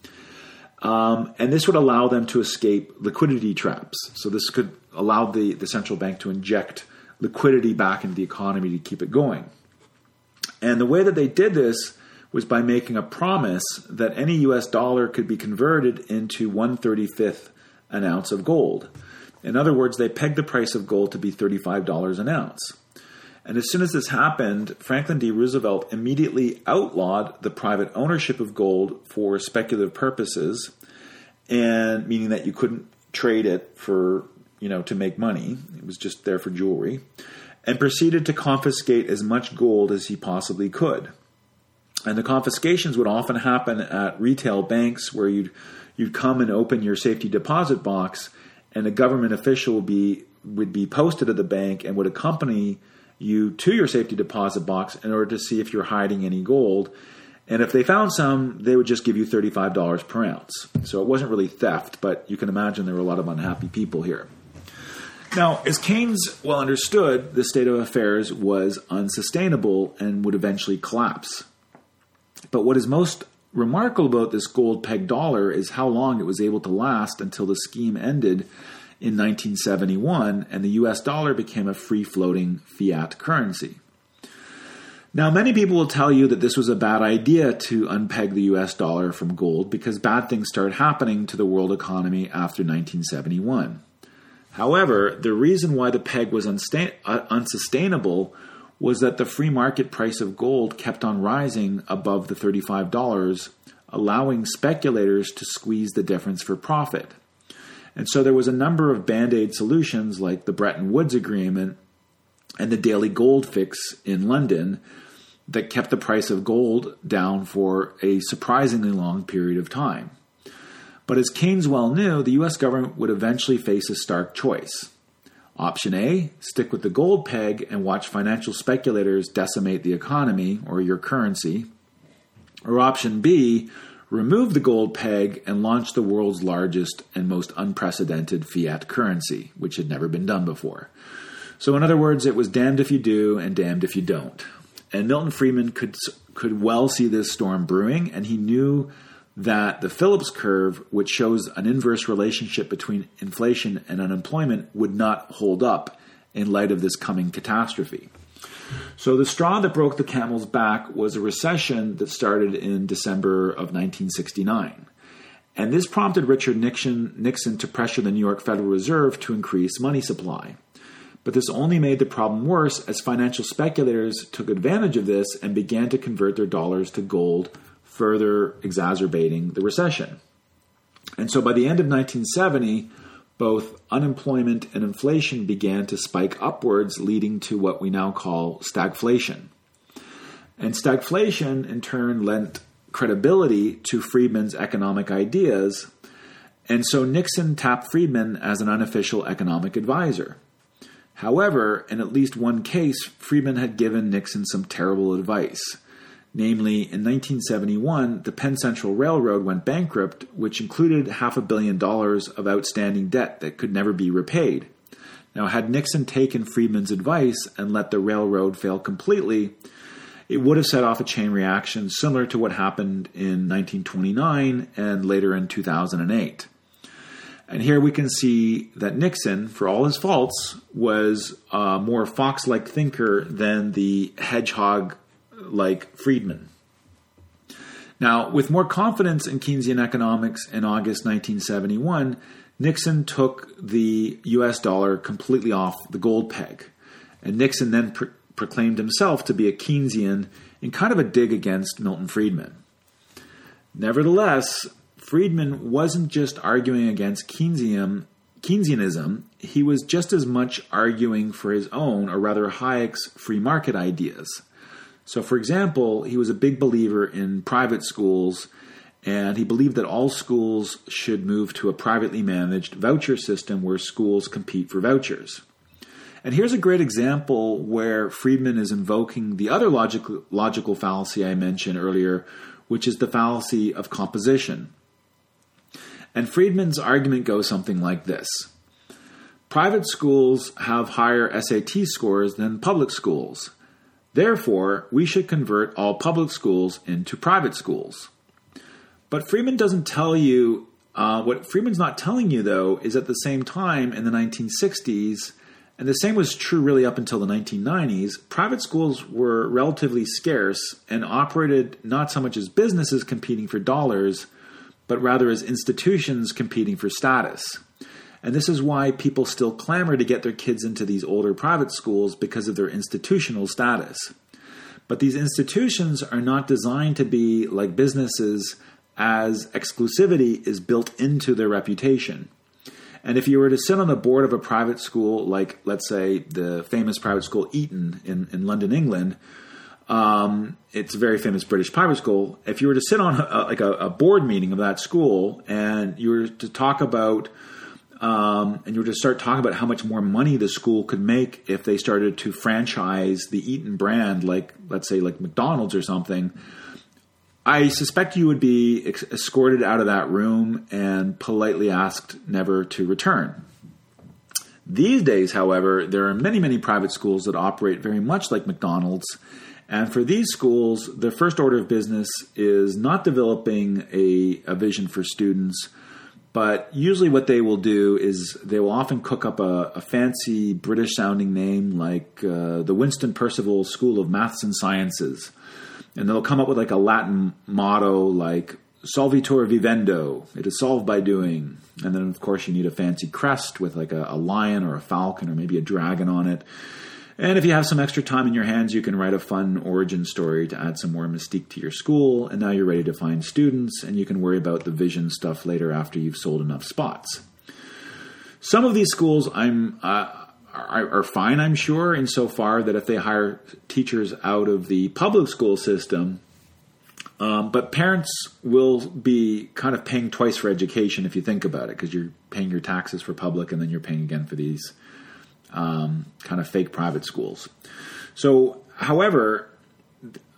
Um, and this would allow them to escape liquidity traps. So this could allow the, the central bank to inject liquidity back into the economy to keep it going. And the way that they did this was by making a promise that any US dollar could be converted into 135th an ounce of gold. In other words, they pegged the price of gold to be $35 an ounce. And as soon as this happened, Franklin D. Roosevelt immediately outlawed the private ownership of gold for speculative purposes, and meaning that you couldn't trade it for, you know, to make money. It was just there for jewelry. And proceeded to confiscate as much gold as he possibly could. And the confiscations would often happen at retail banks where you'd you'd come and open your safety deposit box and a government official would be would be posted at the bank and would accompany you to your safety deposit box in order to see if you're hiding any gold. And if they found some, they would just give you $35 per ounce. So it wasn't really theft, but you can imagine there were a lot of unhappy people here. Now, as Keynes well understood, the state of affairs was unsustainable and would eventually collapse. But what is most remarkable about this gold peg dollar is how long it was able to last until the scheme ended in 1971 and the US dollar became a free floating fiat currency. Now, many people will tell you that this was a bad idea to unpeg the US dollar from gold because bad things started happening to the world economy after 1971. However, the reason why the peg was unsta- uh, unsustainable was that the free market price of gold kept on rising above the $35, allowing speculators to squeeze the difference for profit. And so there was a number of band aid solutions like the Bretton Woods Agreement and the daily gold fix in London that kept the price of gold down for a surprisingly long period of time. But as Keynes well knew, the US government would eventually face a stark choice. Option A, stick with the gold peg and watch financial speculators decimate the economy or your currency. Or option B, remove the gold peg and launch the world's largest and most unprecedented fiat currency, which had never been done before. So, in other words, it was damned if you do and damned if you don't. And Milton Friedman could, could well see this storm brewing, and he knew that the Phillips curve, which shows an inverse relationship between inflation and unemployment, would not hold up in light of this coming catastrophe. So, the straw that broke the camel's back was a recession that started in December of 1969. And this prompted Richard Nixon, Nixon to pressure the New York Federal Reserve to increase money supply. But this only made the problem worse as financial speculators took advantage of this and began to convert their dollars to gold further exacerbating the recession. And so by the end of 1970, both unemployment and inflation began to spike upwards, leading to what we now call stagflation. And stagflation, in turn, lent credibility to Friedman's economic ideas, and so Nixon tapped Friedman as an unofficial economic advisor. However, in at least one case, Friedman had given Nixon some terrible advice. Namely, in 1971, the Penn Central Railroad went bankrupt, which included half a billion dollars of outstanding debt that could never be repaid. Now, had Nixon taken Friedman's advice and let the railroad fail completely, it would have set off a chain reaction similar to what happened in 1929 and later in 2008. And here we can see that Nixon, for all his faults, was a more fox like thinker than the hedgehog like Friedman. Now, with more confidence in Keynesian economics in August 1971, Nixon took the US dollar completely off the gold peg. And Nixon then pro- proclaimed himself to be a Keynesian in kind of a dig against Milton Friedman. Nevertheless, Friedman wasn't just arguing against Keynesian, Keynesianism, he was just as much arguing for his own, or rather Hayek's, free market ideas. So, for example, he was a big believer in private schools, and he believed that all schools should move to a privately managed voucher system where schools compete for vouchers. And here's a great example where Friedman is invoking the other logical, logical fallacy I mentioned earlier, which is the fallacy of composition. And Friedman's argument goes something like this Private schools have higher SAT scores than public schools. Therefore, we should convert all public schools into private schools. But Friedman doesn't tell you, uh, what Friedman's not telling you, though, is at the same time in the 1960s, and the same was true really up until the 1990s, private schools were relatively scarce and operated not so much as businesses competing for dollars, but rather as institutions competing for status. And this is why people still clamor to get their kids into these older private schools because of their institutional status. But these institutions are not designed to be like businesses as exclusivity is built into their reputation. And if you were to sit on the board of a private school, like let's say the famous private school Eton in, in London, England, um, it's a very famous British private school. If you were to sit on a, like a, a board meeting of that school and you were to talk about um, and you were to start talking about how much more money the school could make if they started to franchise the Eton brand, like let's say like McDonald's or something. I suspect you would be ex- escorted out of that room and politely asked never to return. These days, however, there are many, many private schools that operate very much like McDonald's. And for these schools, the first order of business is not developing a, a vision for students but usually, what they will do is they will often cook up a, a fancy British sounding name like uh, the Winston Percival School of Maths and Sciences. And they'll come up with like a Latin motto like Solvitur vivendo, it is solved by doing. And then, of course, you need a fancy crest with like a, a lion or a falcon or maybe a dragon on it. And if you have some extra time in your hands, you can write a fun origin story to add some more mystique to your school. And now you're ready to find students, and you can worry about the vision stuff later after you've sold enough spots. Some of these schools I'm uh, are, are fine, I'm sure, insofar that if they hire teachers out of the public school system, um, but parents will be kind of paying twice for education if you think about it, because you're paying your taxes for public and then you're paying again for these um, kind of fake private schools. So, however,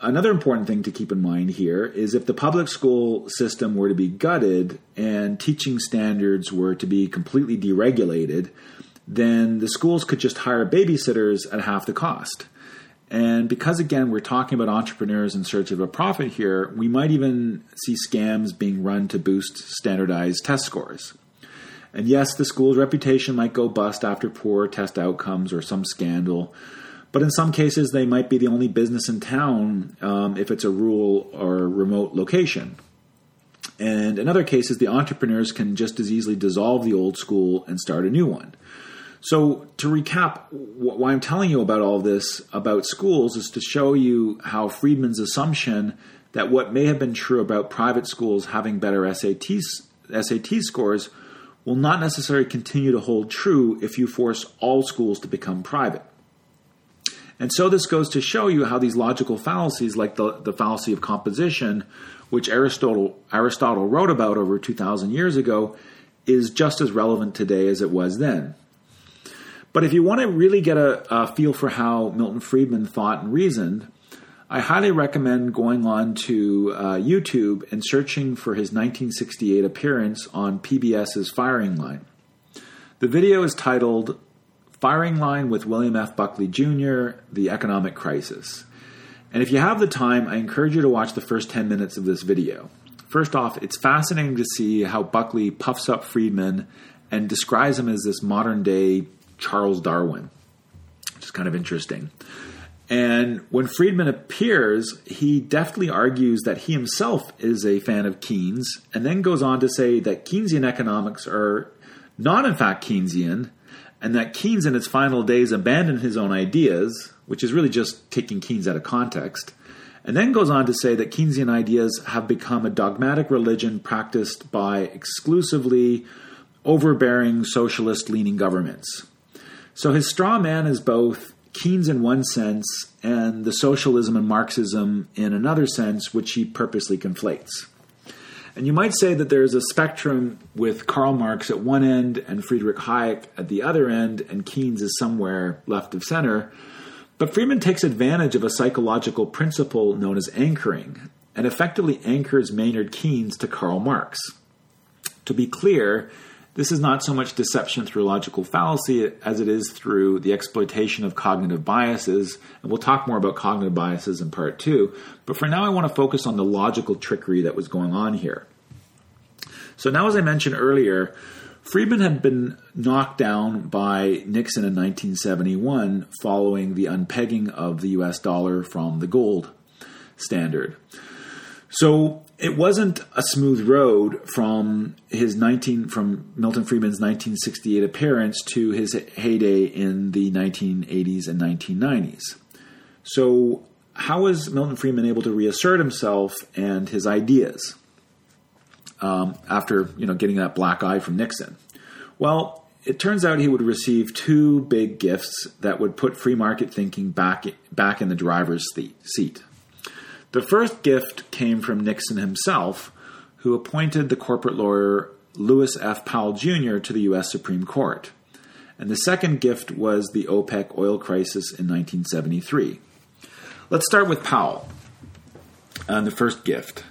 another important thing to keep in mind here is if the public school system were to be gutted and teaching standards were to be completely deregulated, then the schools could just hire babysitters at half the cost. And because, again, we're talking about entrepreneurs in search of a profit here, we might even see scams being run to boost standardized test scores. And yes, the school's reputation might go bust after poor test outcomes or some scandal, but in some cases, they might be the only business in town um, if it's a rural or remote location. And in other cases, the entrepreneurs can just as easily dissolve the old school and start a new one. So, to recap, why I'm telling you about all this about schools is to show you how Friedman's assumption that what may have been true about private schools having better SAT, SAT scores will not necessarily continue to hold true if you force all schools to become private. And so this goes to show you how these logical fallacies, like the, the fallacy of composition, which Aristotle, Aristotle wrote about over 2,000 years ago, is just as relevant today as it was then. But if you want to really get a, a feel for how Milton Friedman thought and reasoned, I highly recommend going on to uh, YouTube and searching for his 1968 appearance on PBS's Firing Line. The video is titled Firing Line with William F. Buckley Jr. The Economic Crisis. And if you have the time, I encourage you to watch the first 10 minutes of this video. First off, it's fascinating to see how Buckley puffs up Friedman and describes him as this modern day Charles Darwin, which is kind of interesting. And when Friedman appears, he deftly argues that he himself is a fan of Keynes, and then goes on to say that Keynesian economics are not, in fact, Keynesian, and that Keynes in its final days abandoned his own ideas, which is really just taking Keynes out of context, and then goes on to say that Keynesian ideas have become a dogmatic religion practiced by exclusively overbearing socialist leaning governments. So his straw man is both Keynes in one sense and the socialism and Marxism in another sense, which he purposely conflates. And you might say that there's a spectrum with Karl Marx at one end and Friedrich Hayek at the other end, and Keynes is somewhere left of center. But Friedman takes advantage of a psychological principle known as anchoring and effectively anchors Maynard Keynes to Karl Marx. To be clear, this is not so much deception through logical fallacy as it is through the exploitation of cognitive biases. And we'll talk more about cognitive biases in part two. But for now, I want to focus on the logical trickery that was going on here. So now, as I mentioned earlier, Friedman had been knocked down by Nixon in 1971 following the unpegging of the US dollar from the gold standard. So it wasn't a smooth road from his 19 from Milton Friedman's 1968 appearance to his heyday in the 1980s and 1990s. So how was Milton Friedman able to reassert himself and his ideas um, after you know getting that black eye from Nixon? Well, it turns out he would receive two big gifts that would put free market thinking back back in the driver's seat. The first gift came from Nixon himself, who appointed the corporate lawyer Lewis F. Powell Jr. to the U.S. Supreme Court. And the second gift was the OPEC oil crisis in 1973. Let's start with Powell and the first gift.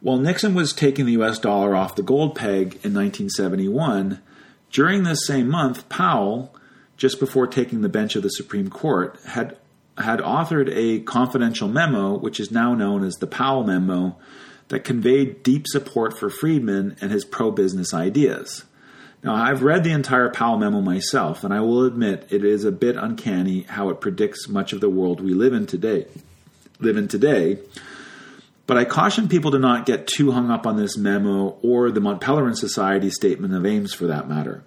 While Nixon was taking the US dollar off the gold peg in 1971, during this same month, Powell, just before taking the bench of the Supreme Court, had had authored a confidential memo, which is now known as the Powell Memo, that conveyed deep support for Friedman and his pro business ideas. Now, I've read the entire Powell memo myself, and I will admit it is a bit uncanny how it predicts much of the world we live in today. Live in today. But I caution people to not get too hung up on this memo or the Mont Pelerin Society statement of aims for that matter.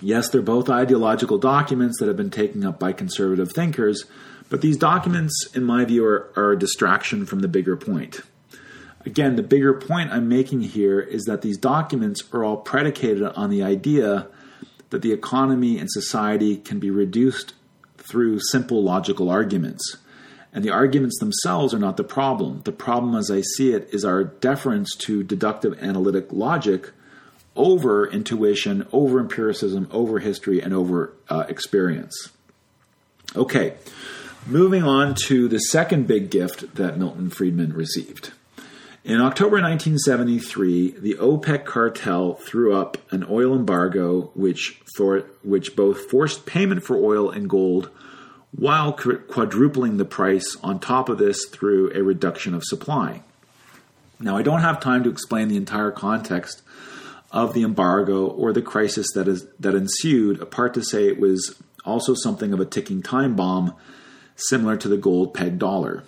Yes, they're both ideological documents that have been taken up by conservative thinkers, but these documents, in my view, are, are a distraction from the bigger point. Again, the bigger point I'm making here is that these documents are all predicated on the idea that the economy and society can be reduced through simple logical arguments. And the arguments themselves are not the problem. The problem, as I see it, is our deference to deductive analytic logic over intuition, over empiricism, over history, and over uh, experience. Okay, Moving on to the second big gift that Milton Friedman received. In October 1973, the OPEC cartel threw up an oil embargo which, for, which both forced payment for oil and gold while quadrupling the price on top of this through a reduction of supply. Now, I don't have time to explain the entire context of the embargo or the crisis that, is, that ensued, apart to say it was also something of a ticking time bomb similar to the gold peg dollar.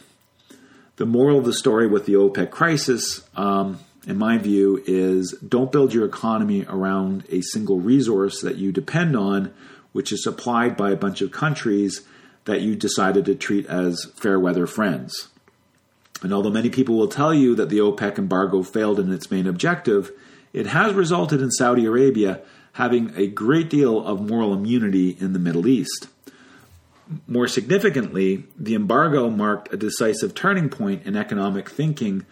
The moral of the story with the OPEC crisis, um, in my view, is don't build your economy around a single resource that you depend on, which is supplied by a bunch of countries that you decided to treat as fair weather friends. And although many people will tell you that the OPEC embargo failed in its main objective, it has resulted in Saudi Arabia having a great deal of moral immunity in the Middle East. More significantly, the embargo marked a decisive turning point in economic thinking,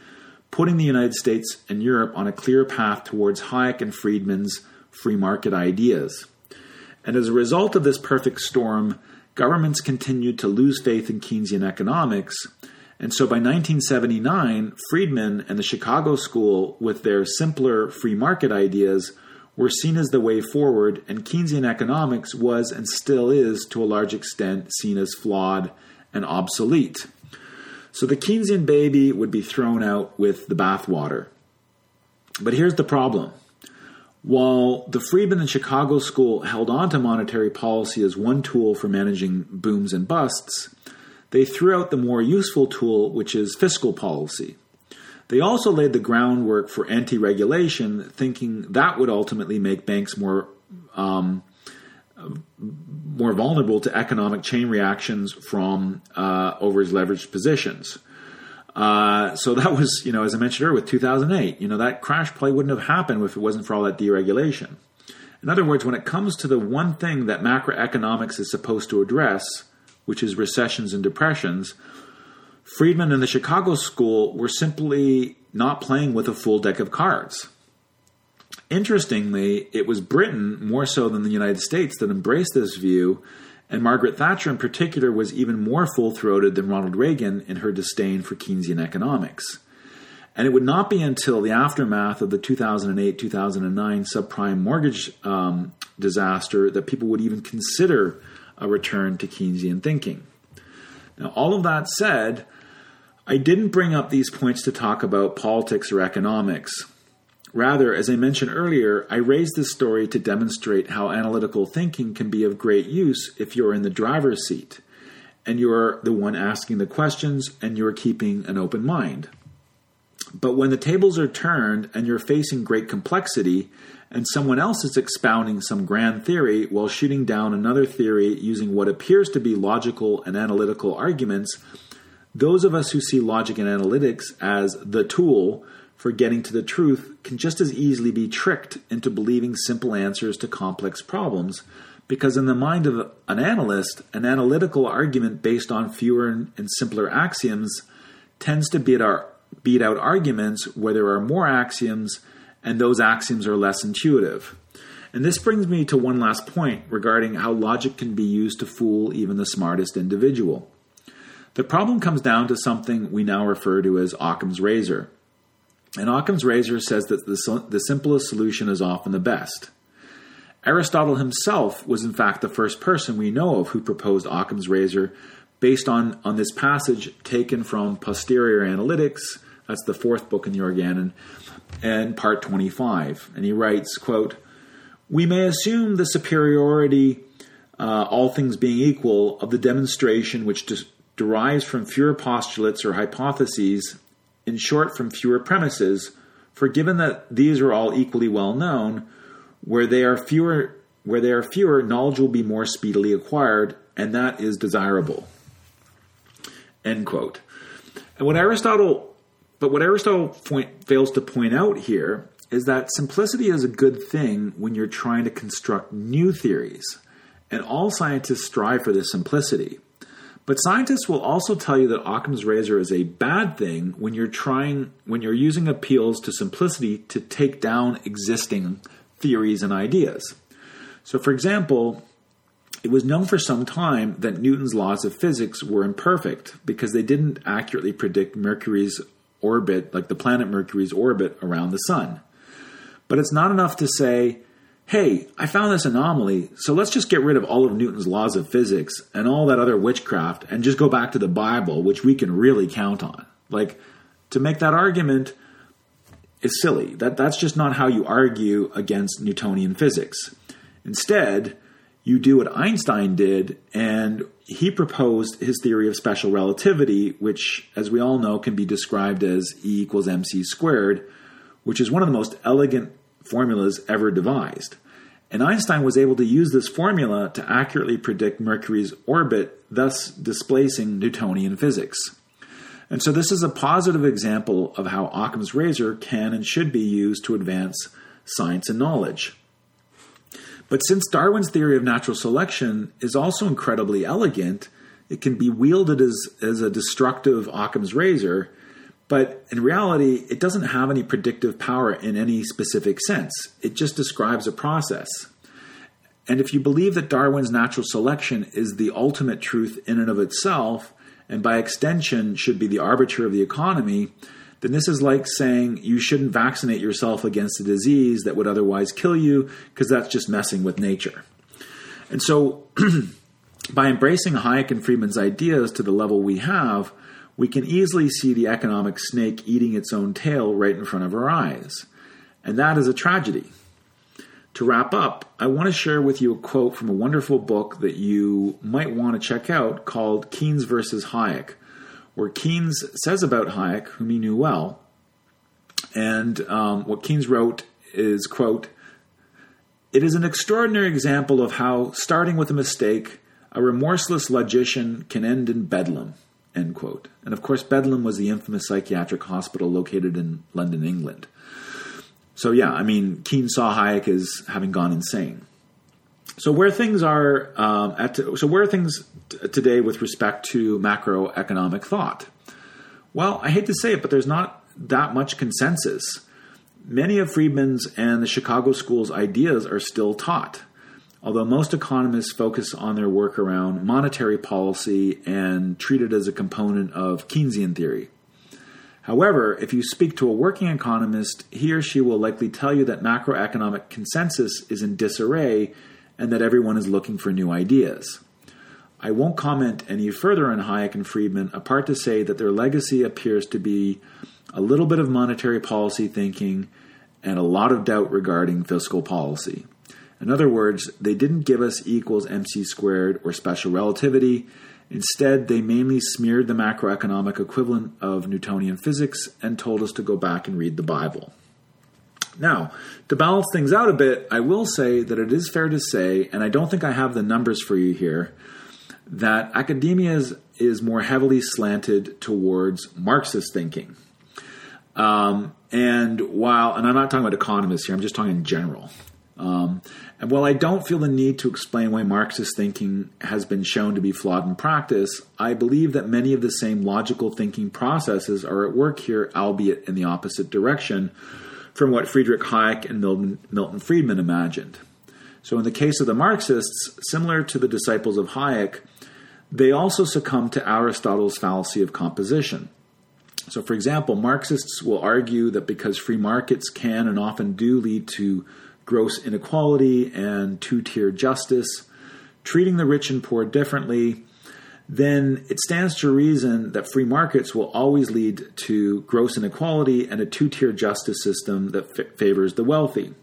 putting the United States and Europe on a clear path towards Hayek and Friedman's free market ideas. And as a result of this perfect storm, governments continued to lose faith in Keynesian economics. And so by 1979, Friedman and the Chicago School, with their simpler free market ideas, were seen as the way forward, and Keynesian economics was and still is, to a large extent, seen as flawed and obsolete. So the Keynesian baby would be thrown out with the bathwater. But here's the problem. While the Friedman and Chicago School held on to monetary policy as one tool for managing booms and busts, they threw out the more useful tool, which is fiscal policy. They also laid the groundwork for anti regulation, thinking that would ultimately make banks more. Um, more vulnerable to economic chain reactions from uh, over leveraged positions. Uh, so that was, you know, as I mentioned earlier, with 2008, you know, that crash probably wouldn't have happened if it wasn't for all that deregulation. In other words, when it comes to the one thing that macroeconomics is supposed to address, which is recessions and depressions, Friedman and the Chicago School were simply not playing with a full deck of cards. Interestingly, it was Britain, more so than the United States, that embraced this view, and Margaret Thatcher in particular was even more full throated than Ronald Reagan in her disdain for Keynesian economics. And it would not be until the aftermath of the 2008 2009 subprime mortgage um, disaster that people would even consider a return to Keynesian thinking. Now, all of that said, I didn't bring up these points to talk about politics or economics. Rather, as I mentioned earlier, I raised this story to demonstrate how analytical thinking can be of great use if you're in the driver's seat and you're the one asking the questions and you're keeping an open mind. But when the tables are turned and you're facing great complexity, and someone else is expounding some grand theory while shooting down another theory using what appears to be logical and analytical arguments, those of us who see logic and analytics as the tool for getting to the truth can just as easily be tricked into believing simple answers to complex problems. Because, in the mind of an analyst, an analytical argument based on fewer and simpler axioms tends to beat, our, beat out arguments where there are more axioms and those axioms are less intuitive. And this brings me to one last point regarding how logic can be used to fool even the smartest individual. The problem comes down to something we now refer to as Occam's razor. And Occam's razor says that the, the simplest solution is often the best. Aristotle himself was, in fact, the first person we know of who proposed Occam's razor based on, on this passage taken from Posterior Analytics. That's the fourth book in the Organon, and part 25. And he writes, quote, We may assume the superiority, uh, all things being equal, of the demonstration which derives from fewer postulates or hypotheses in short, from fewer premises, for given that these are all equally well known, where they are fewer where there are fewer, knowledge will be more speedily acquired, and that is desirable. End quote. And what Aristotle but what Aristotle point, fails to point out here is that simplicity is a good thing when you're trying to construct new theories, and all scientists strive for this simplicity. But scientists will also tell you that Occam's razor is a bad thing when you're trying when you're using appeals to simplicity to take down existing theories and ideas. So for example, it was known for some time that Newton's laws of physics were imperfect because they didn't accurately predict Mercury's orbit, like the planet Mercury's orbit around the sun. But it's not enough to say, hey, I found this anomaly, so let's just get rid of all of Newton's laws of physics and all that other witchcraft and just go back to the Bible, which we can really count on. Like, to make that argument is silly. That, that's just not how you argue against Newtonian physics. Instead, you do what Einstein did, and he proposed his theory of special relativity, which, as we all know, can be described as E equals mc squared, which is one of the most elegant formulas ever devised. And Einstein was able to use this formula to accurately predict Mercury's orbit, thus displacing Newtonian physics. And so, this is a positive example of how Occam's razor can and should be used to advance science and knowledge. But since Darwin's theory of natural selection is also incredibly elegant, it can be wielded as, as a destructive Occam's razor but in reality, it doesn't have any predictive power in any specific sense. It just describes a process. And if you believe that Darwin's natural selection is the ultimate truth in and of itself, and by extension should be the arbiter of the economy, then this is like saying you shouldn't vaccinate yourself against a disease that would otherwise kill you because that's just messing with nature. And so, by embracing Hayek and Friedman's ideas to the level we have, we can easily see the economic snake eating its own tail right in front of our eyes. And that is a tragedy. To wrap up, I want to share with you a quote from a wonderful book that you might want to check out called Keynes versus Hayek, where Keynes says about Hayek, whom he knew well, and um, what Keynes wrote is, quote, It is an extraordinary example of how, starting with a mistake, a remorseless logician can end in bedlam. End quote. And of course, Bedlam was the infamous psychiatric hospital located in London, England. So yeah, I mean, Keynes saw Hayek as having gone insane. So where things are um, at, so where are things t- today with respect to macroeconomic thought? Well, I hate to say it, but there's not that much consensus. Many of Friedman's and the Chicago School's ideas are still taught, although most economists focus on their work around monetary policy and treat it as a component of Keynesian theory. However, if you speak to a working economist, he or she will likely tell you that macroeconomic consensus is in disarray and that everyone is looking for new ideas. I won't comment any further on Hayek and Friedman, apart to say that their legacy appears to be a little bit of monetary policy thinking and a lot of doubt regarding fiscal policy. In other words, they didn't give us equals mc squared or special relativity. Instead, they mainly smeared the macroeconomic equivalent of Newtonian physics and told us to go back and read the Bible. Now, to balance things out a bit, I will say that it is fair to say, and I don't think I have the numbers for you here, that academia is, is more heavily slanted towards Marxist thinking. Um, and while, and I'm not talking about economists here, I'm just talking in general. Um, and while I don't feel the need to explain why Marxist thinking has been shown to be flawed in practice, I believe that many of the same logical thinking processes are at work here, albeit in the opposite direction from what Friedrich Hayek and Milton, Milton Friedman imagined. So, in the case of the Marxists, similar to the disciples of Hayek, they also succumb to Aristotle's fallacy of composition. So, for example, Marxists will argue that because free markets can and often do lead to gross inequality and two tier justice, treating the rich and poor differently, then it stands to reason that free markets will always lead to gross inequality and a two tier justice system that f- favors the wealthy.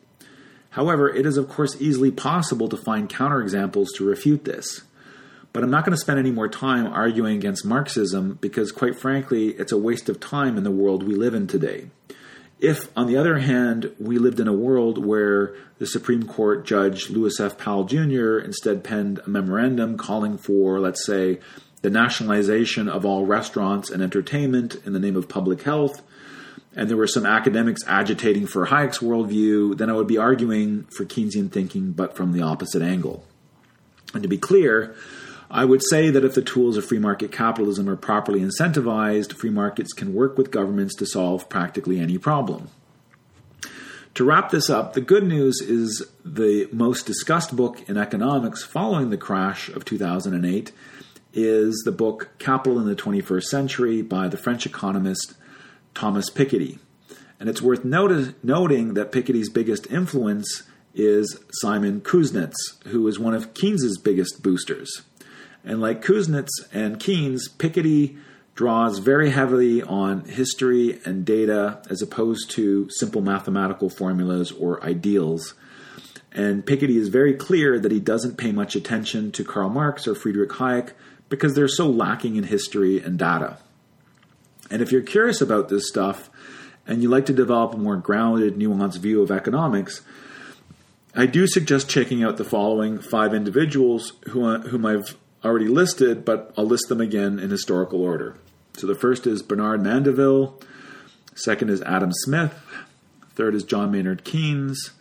However, it is of course easily possible to find counterexamples to refute this. But I'm not going to spend any more time arguing against Marxism because, quite frankly, it's a waste of time in the world we live in today. If, on the other hand, we lived in a world where the Supreme Court Judge Lewis F. Powell Jr. instead penned a memorandum calling for, let's say, the nationalization of all restaurants and entertainment in the name of public health, and there were some academics agitating for Hayek's worldview, then I would be arguing for Keynesian thinking, but from the opposite angle. And to be clear, I would say that if the tools of free market capitalism are properly incentivized, free markets can work with governments to solve practically any problem. To wrap this up, the good news is the most discussed book in economics following the crash of 2008 is the book Capital in the 21st Century by the French economist Thomas Piketty. And it's worth noting that Piketty's biggest influence is Simon Kuznets, who is one of Keynes's biggest boosters. And like Kuznets and Keynes, Piketty draws very heavily on history and data as opposed to simple mathematical formulas or ideals. And Piketty is very clear that he doesn't pay much attention to Karl Marx or Friedrich Hayek because they're so lacking in history and data. And if you're curious about this stuff and you like to develop a more grounded, nuanced view of economics, I do suggest checking out the following five individuals who, uh, whom I've already listed, but I'll list them again in historical order. So the first is Bernard Mandeville, second is Adam Smith, third is John Maynard Keynes,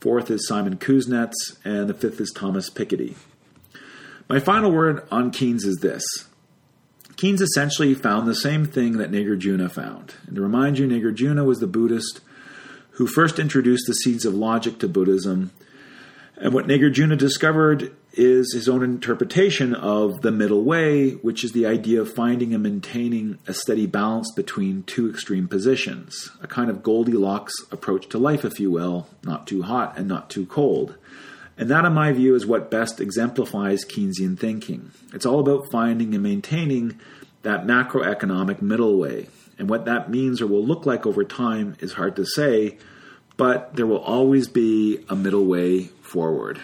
fourth is Simon Kuznets, and the fifth is Thomas Piketty. My final word on Keynes is this. Keynes essentially found the same thing that Nagarjuna found. And to remind you, Nagarjuna was the Buddhist who first introduced the seeds of logic to Buddhism. And what Nagarjuna discovered is his own interpretation of the middle way, which is the idea of finding and maintaining a steady balance between two extreme positions, a kind of Goldilocks approach to life, if you will, not too hot and not too cold. And that, in my view, is what best exemplifies Keynesian thinking. It's all about finding and maintaining that macroeconomic middle way. And what that means or will look like over time is hard to say, but there will always be a middle way forward.